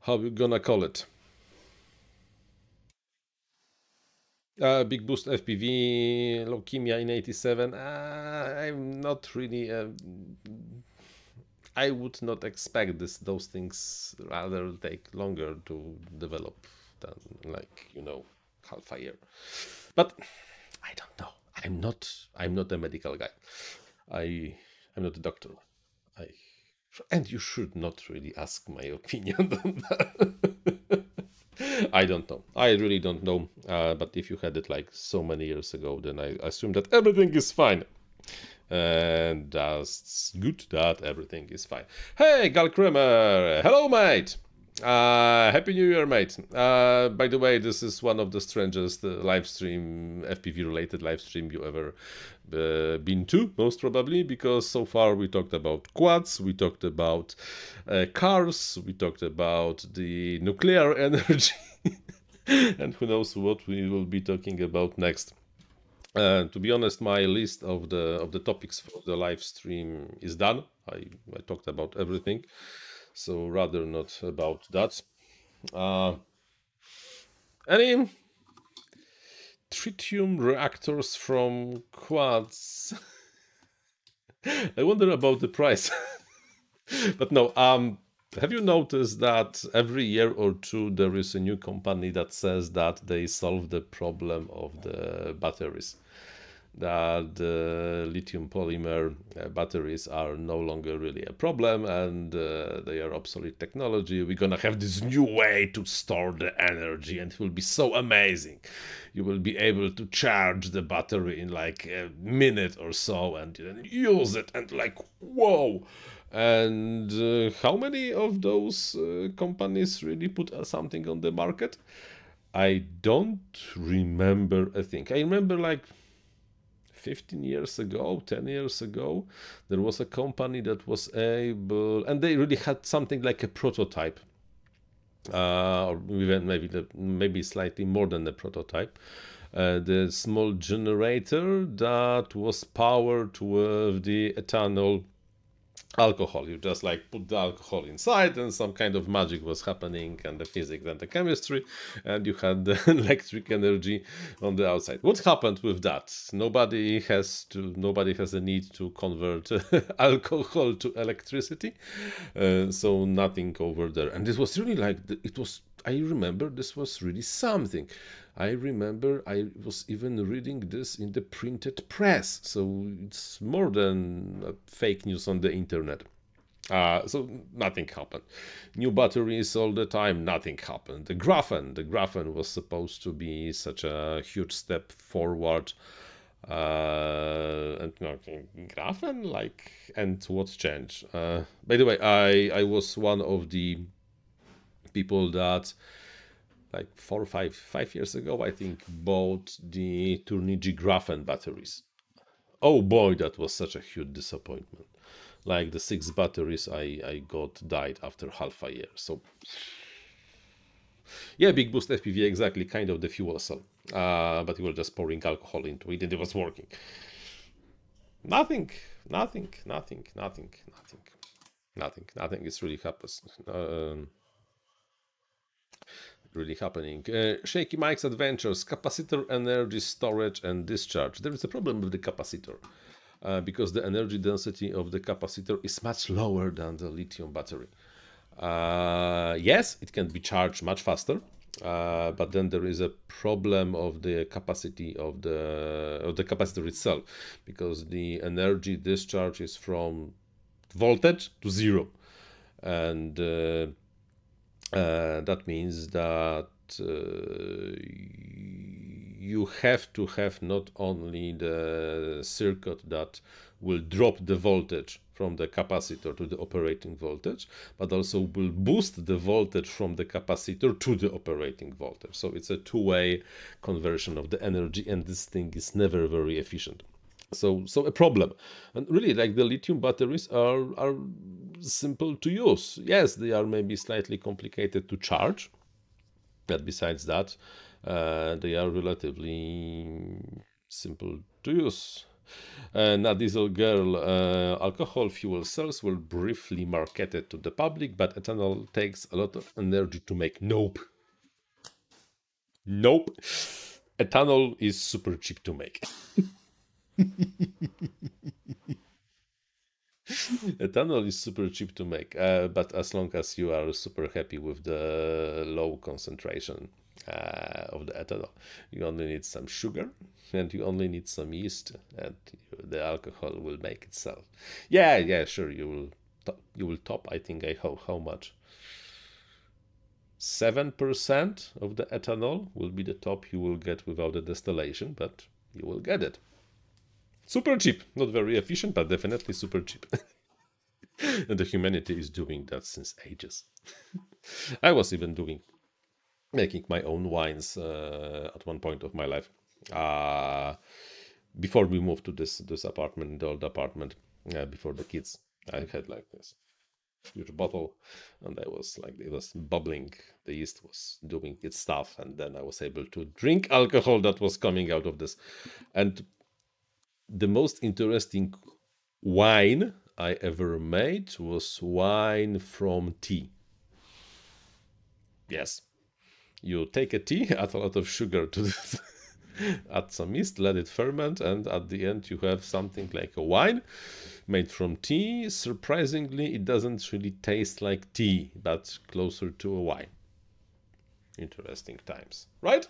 how you gonna call it. Uh, big boost FPV, leukemia in 87. Uh, I'm not really. Uh, I would not expect this. Those things rather take longer to develop than like you know half. But I don't know. I'm not. I'm not a medical guy. I. I'm not a doctor. I. And you should not really ask my [laughs] opinion on that. [laughs] I don't know. I really don't know. Uh, but if you had it like so many years ago, then I assume that everything is fine. And that's good that everything is fine. Hey, Gal Kremer! Hello, mate! Uh, Happy New Year, mate. Uh, by the way, this is one of the strangest uh, live stream, FPV related live stream you ever uh, been to, most probably, because so far we talked about quads, we talked about uh, cars, we talked about the nuclear [laughs] energy, and who knows what we will be talking about next. Uh, to be honest, my list of the of the topics for the live stream is done. I, I talked about everything so rather not about that. Uh, any tritium reactors from quads? [laughs] I wonder about the price. [laughs] but no, um, have you noticed that every year or two there is a new company that says that they solve the problem of the batteries? That the lithium polymer uh, batteries are no longer really a problem and uh, they are obsolete technology. We're gonna have this new way to store the energy and it will be so amazing. You will be able to charge the battery in like a minute or so and then use it and like, whoa. And uh, how many of those uh, companies really put uh, something on the market? I don't remember a thing. I remember like 15 years ago, 10 years ago, there was a company that was able, and they really had something like a prototype, uh, or even maybe the, maybe slightly more than a prototype. Uh, the small generator that was powered with the ethanol alcohol. You just like put the alcohol inside, and some kind of magic was happening, and the physics and the chemistry, and you had the [laughs] electric energy on the outside. What happened with that? Nobody has to. Nobody has a need to convert [laughs] alcohol to electricity, uh, so nothing over there. And this was really like it was. I remember this was really something. I remember I was even reading this in the printed press, so it's more than fake news on the internet. Uh, so nothing happened. New batteries all the time, nothing happened. The graphene, the graphene was supposed to be such a huge step forward. Uh, and okay, graphene, like, and what changed? Uh, by the way, I I was one of the people that like four or five five years ago, I think, bought the Turnigy Graphene batteries. Oh boy, that was such a huge disappointment. like the six batteries I, I got died after half a year. So yeah, big boost FPV, exactly, kind of the fuel cell. Uh, but we were just pouring alcohol into it and it was working. Nothing, nothing, nothing, nothing, nothing, nothing, nothing is really happens. Um, really happening. Uh, Shaky Mike's Adventures, capacitor energy storage and discharge. There is a problem with the capacitor uh, because the energy density of the capacitor is much lower than the lithium battery. Uh, yes, it can be charged much faster, uh, but then there is a problem of the capacity of the of the capacitor itself because the energy discharge is from voltage to zero and uh, that means that uh, you have to have not only the circuit that will drop the voltage from the capacitor to the operating voltage, but also will boost the voltage from the capacitor to the operating voltage. So it's a two-way conversion of the energy and this thing is never very efficient. So, so a problem. And really, like the lithium batteries are, are simple to use. Yes, they are maybe slightly complicated to charge, but besides that, uh, they are relatively simple to use. And a diesel girl uh, alcohol fuel cells were briefly marketed to the public, but ethanol takes a lot of energy to make. Nope. Nope. Ethanol is super cheap to make. [laughs] [laughs] Ethanol is super cheap to make, uh, but as long as you are super happy with the low concentration uh, of the ethanol, you only need some sugar and you only need some yeast, and the alcohol will make itself. Yeah, yeah, sure. You will, top, you will top. I think I how how much. Seven percent of the ethanol will be the top you will get without the distillation, but you will get it. Super cheap, not very efficient, but definitely super cheap. [laughs] and the humanity is doing that since ages. [laughs] I was even doing, making my own wines uh, at one point of my life. Uh, before we moved to this this apartment, the old apartment, uh, before the kids, I had like this huge bottle and I was like it was bubbling the yeast was doing its stuff and then I was able to drink alcohol that was coming out of this and the most interesting wine I ever made was wine from tea. Yes, you take a tea, [laughs] add a lot of sugar to it, [laughs] add some yeast, let it ferment, and at the end you have something like a wine made from tea. Surprisingly, it doesn't really taste like tea, but closer to a wine. Interesting times, right?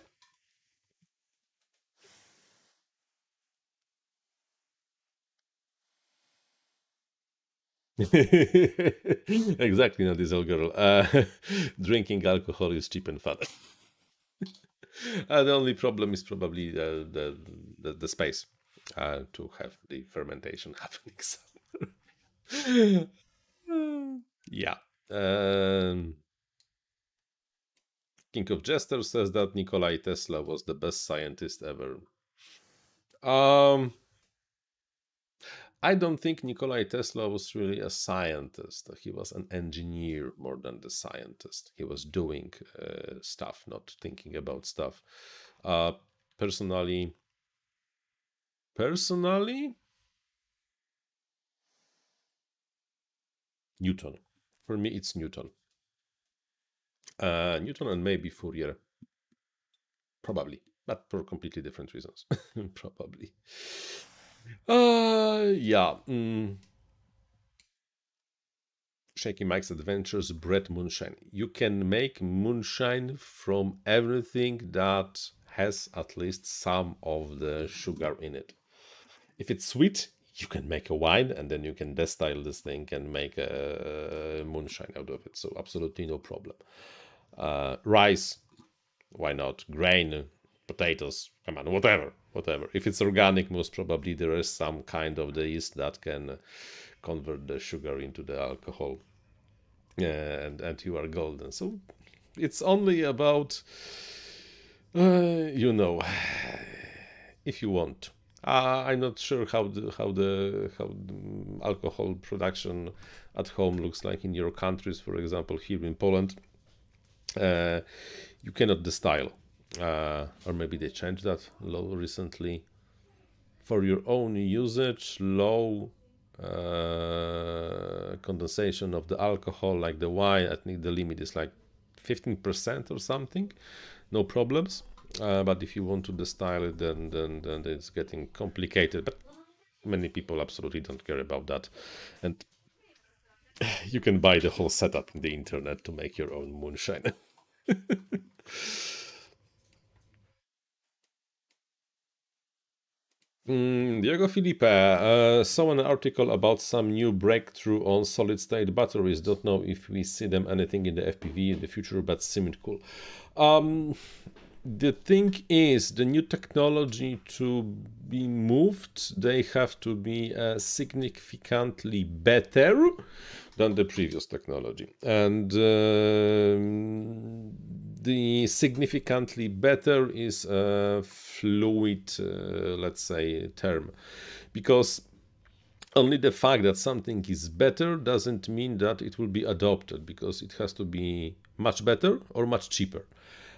[laughs] exactly, not this old girl. Uh, [laughs] drinking alcohol is cheap and fun. [laughs] uh, the only problem is probably the the, the, the space uh, to have the fermentation happening. yeah. Um, King of Jester says that Nikolai Tesla was the best scientist ever. Um, I don't think Nikolai Tesla was really a scientist. He was an engineer more than the scientist. He was doing uh, stuff, not thinking about stuff. Uh, personally, personally, Newton. For me, it's Newton. Uh, Newton and maybe Fourier. Probably, but for completely different reasons. [laughs] Probably. Uh, yeah. Mm. Shaky Mike's Adventures Bread Moonshine. You can make moonshine from everything that has at least some of the sugar in it. If it's sweet, you can make a wine and then you can distill this thing and make a moonshine out of it. So absolutely no problem. Uh, rice, why not? Grain, potatoes, come on, whatever, whatever. If it's organic, most probably there is some kind of the yeast that can convert the sugar into the alcohol, and and you are golden. So it's only about, uh, you know, [sighs] if you want Uh, I'm not sure how the how the how the alcohol production at home looks like in your countries. For example, here in Poland, uh, you cannot distill, uh, or maybe they changed that law recently. For your own usage, low uh, condensation of the alcohol, like the wine, I think the limit is like 15% or something. No problems. Uh, but if you want to distill it, then, then then it's getting complicated. But many people absolutely don't care about that, and [sighs] you can buy the whole setup in the internet to make your own moonshine. [laughs] Mm, Diego Felipe uh, saw an article about some new breakthrough on solid state batteries. Don't know if we see them anything in the FPV in the future, but seemed cool. Um, the thing is, the new technology to be moved, they have to be uh, significantly better than the previous technology. And uh, the significantly better is a fluid, uh, let's say, term, because only the fact that something is better doesn't mean that it will be adopted, because it has to be much better or much cheaper.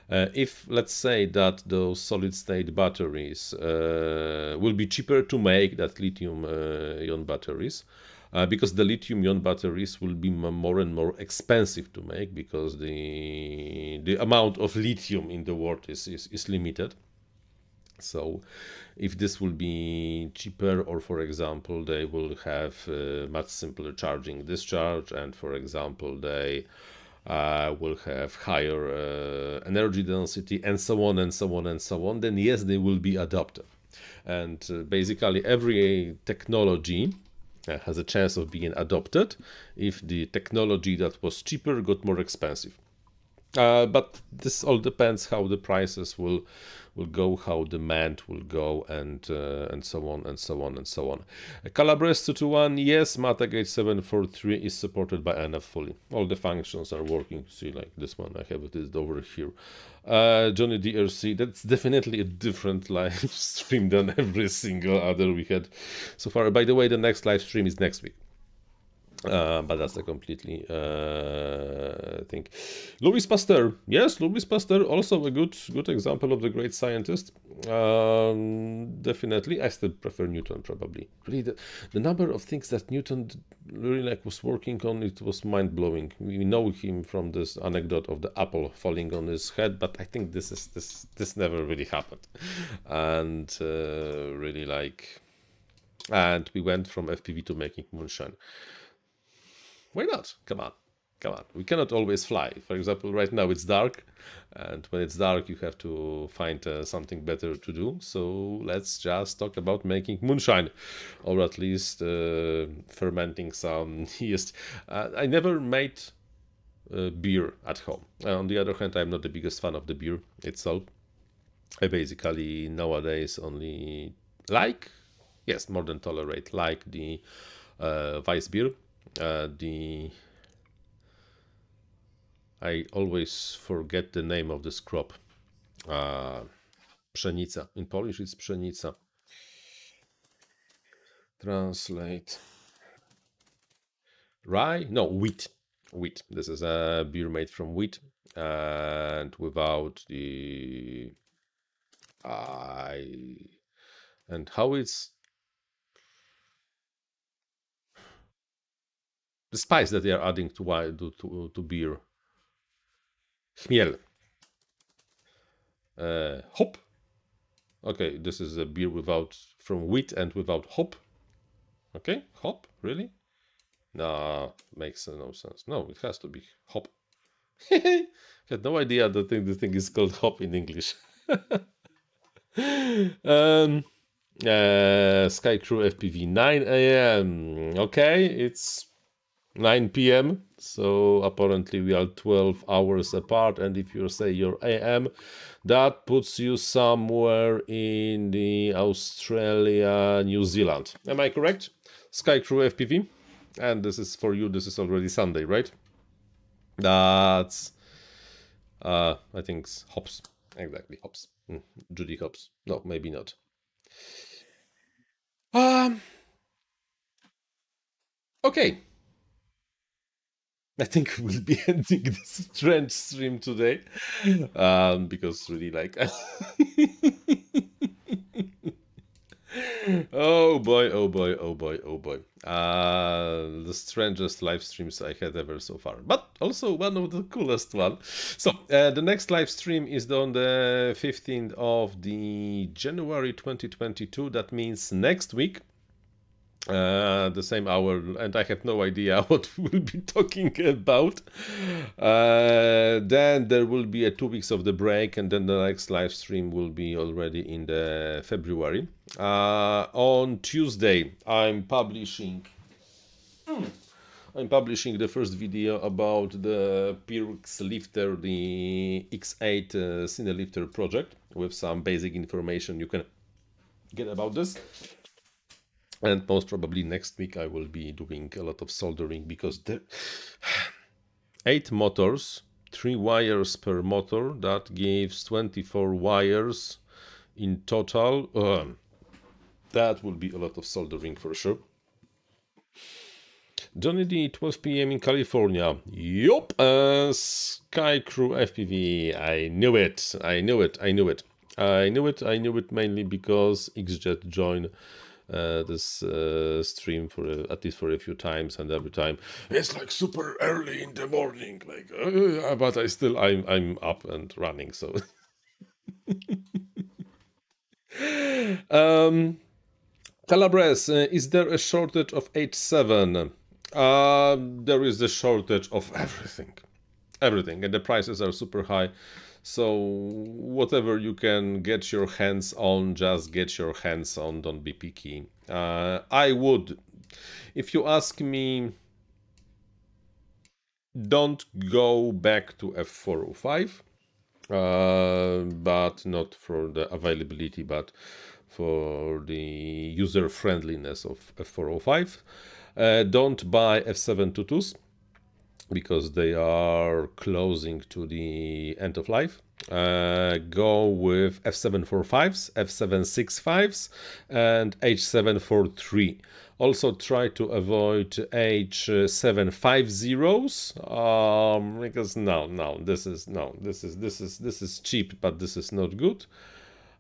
Uh, if let's say that those solid state batteries uh, will be cheaper to make than lithium uh, ion batteries uh, because the lithium ion batteries will be more and more expensive to make because the the amount of lithium in the world is, is, is limited so if this will be cheaper or for example they will have uh, much simpler charging discharge and for example they uh, will have higher uh, energy density and so on and so on and so on, then yes, they will be adopted. And uh, basically, every technology Uh, has a chance of being adopted if the technology that was cheaper got more expensive. Uh, but this all depends how the prices will will go, how demand will go, and uh, and so on and so on and so on. Calabres 221, yes, Matek H743 is supported by NF fully. All the functions are working. See, like this one, I have it over here. Uh, Johnny DRC, that's definitely a different [laughs] live stream than every single other we had so far. By the way, the next live stream is next week. Uh, but that's a completely uh, thing. Louis Pasteur, yes, Louis Pasteur, also a good good example of the great scientist. Um, definitely, I still prefer Newton probably. Really, the, the number of things that Newton really like was working on it was mind blowing. We know him from this anecdote of the apple falling on his head, but I think this is this this never really happened, and uh, really like, and we went from FPV to making moonshine why not? Come on, come on. We cannot always fly. For example, right now it's dark, and when it's dark, you have to find uh, something better to do. So let's just talk about making moonshine, or at least uh, fermenting some [laughs] yeast. Uh, I never made uh, beer at home. on the other hand, I'm not the biggest fan of the beer itself. I basically nowadays only like, yes, more than tolerate, like the uh, Weiss beer uh, the I always forget the name of this crop. Uh, pszenica. In Polish, it's pszenica. Translate. Rye? No, wheat. Wheat. This is a beer made from wheat and without the I and how it's the spice that they are adding to wine to, to, to beer. Chmiel. Uh, hop. Okay, this is a beer without from wheat and without hop. Okay, hop, really? No, makes no sense. No, it has to be hop. I [laughs] had no idea that thing, the thing is called hop in English. [laughs] um, uh, Sky Crew FPV 9 a.m. Okay, it's 9 p.m. So apparently we are 12 hours apart. And if you say your a.m., that puts you somewhere in the Australia, New Zealand. Am I correct? Sky Crew FPV. And this is for you, this is already Sunday, right? That's, uh, I think, Hops. Exactly, Hops. Mm, Judy Hopps. No, maybe not. Um, okay. I think [laughs] we'll be ending this strange stream today um, because really like [laughs] oh boy oh boy oh boy oh boy. Uh, the strangest live streams I had ever so far. But also one of the coolest one. So uh, the next live stream is on the 15th of the January 2022 that means next week uh, the same hour, and I have no idea [laughs] what we'll be talking about. Uh, then there will be a two weeks of the break, and then the next live stream will be already in the February. Uh, on Tuesday, I'm publishing. Hmm, I'm publishing the first video about the Pirx lifter, the X8 uh, Cine lifter project, with some basic information you can get about this and most probably next week I will be doing a lot of soldering because the [sighs] eight motors, three wires per motor, that gives 24 wires in total. Uh, that will be a lot of soldering for sure. Johnny D, 12 p.m. in California. Yup, uh, Sky Crew FPV. I knew it. I knew it. I knew it. I knew it. I knew it mainly because XJet joined uh, this uh, stream for a, at least for a few times, and every time it's like super early in the morning, like, uh, but I still I'm I'm up and running, so. [laughs] um, Calabres, uh, is there a shortage of H7? Uh, there is a shortage of everything, everything, and the prices are super high. So whatever you can get your hands on, just get your hands on. Don't be picky. Uh, I would, if you ask me, don't go back to F405, uh, but not for the availability, but for the user friendliness of F405. Uh, don't buy F722s because they are closing to the end of life. Uh, go with F745s, F765s, and H743. Also try to avoid H750s um, because no, no, this is no, this is this is this is cheap, but this is not good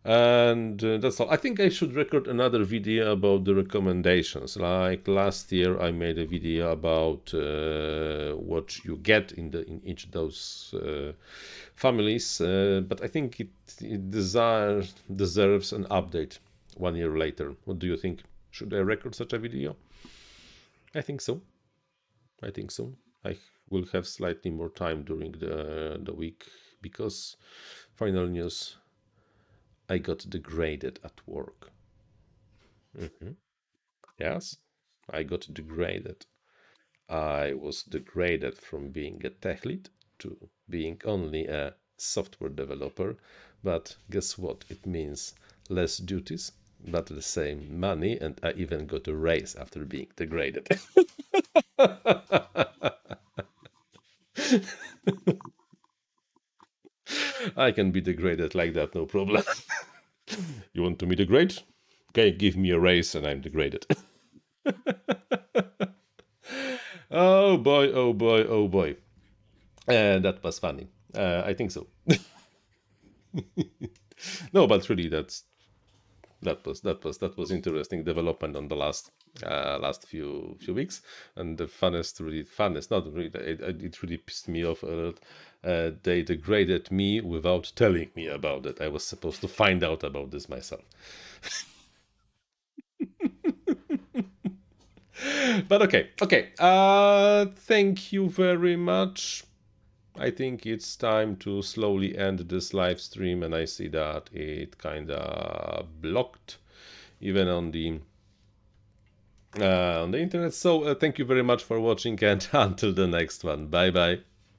and uh, that's all. I think i should record another video about the recommendations. Like last year i made a video about uh, what you get in the in each of those uh, families uh, but i think it, it desire, deserves an update one year later. What do you think? Should i record such a video? I think so. I think so. I will have slightly more time during the the week because final news I got degraded at work. Mm-hmm. Yes, I got degraded. I was degraded from being a tech lead to being only a software developer. But guess what? It means less duties, but the same money, and I even got a raise after being degraded. [laughs] I can be degraded like that, no problem. [laughs] you want to me degrade? Okay, give me a raise and I'm degraded. [laughs] oh boy, oh boy, oh boy. And uh, that was funny. Uh, I think so. [laughs] no, but really, that's that was that was that was interesting development on the last uh, last few few weeks. And the funnest really funnest not really it, it really pissed me off a lot. Uh, they degraded me without telling me about it. I was supposed to find out about this myself. [laughs] But okay okay. Uh thank you very much I think it's time to slowly end this live stream and I see that it kind of blocked even on the uh, on the internet. So uh, thank you very much for watching and [laughs] until the next one. Bye bye.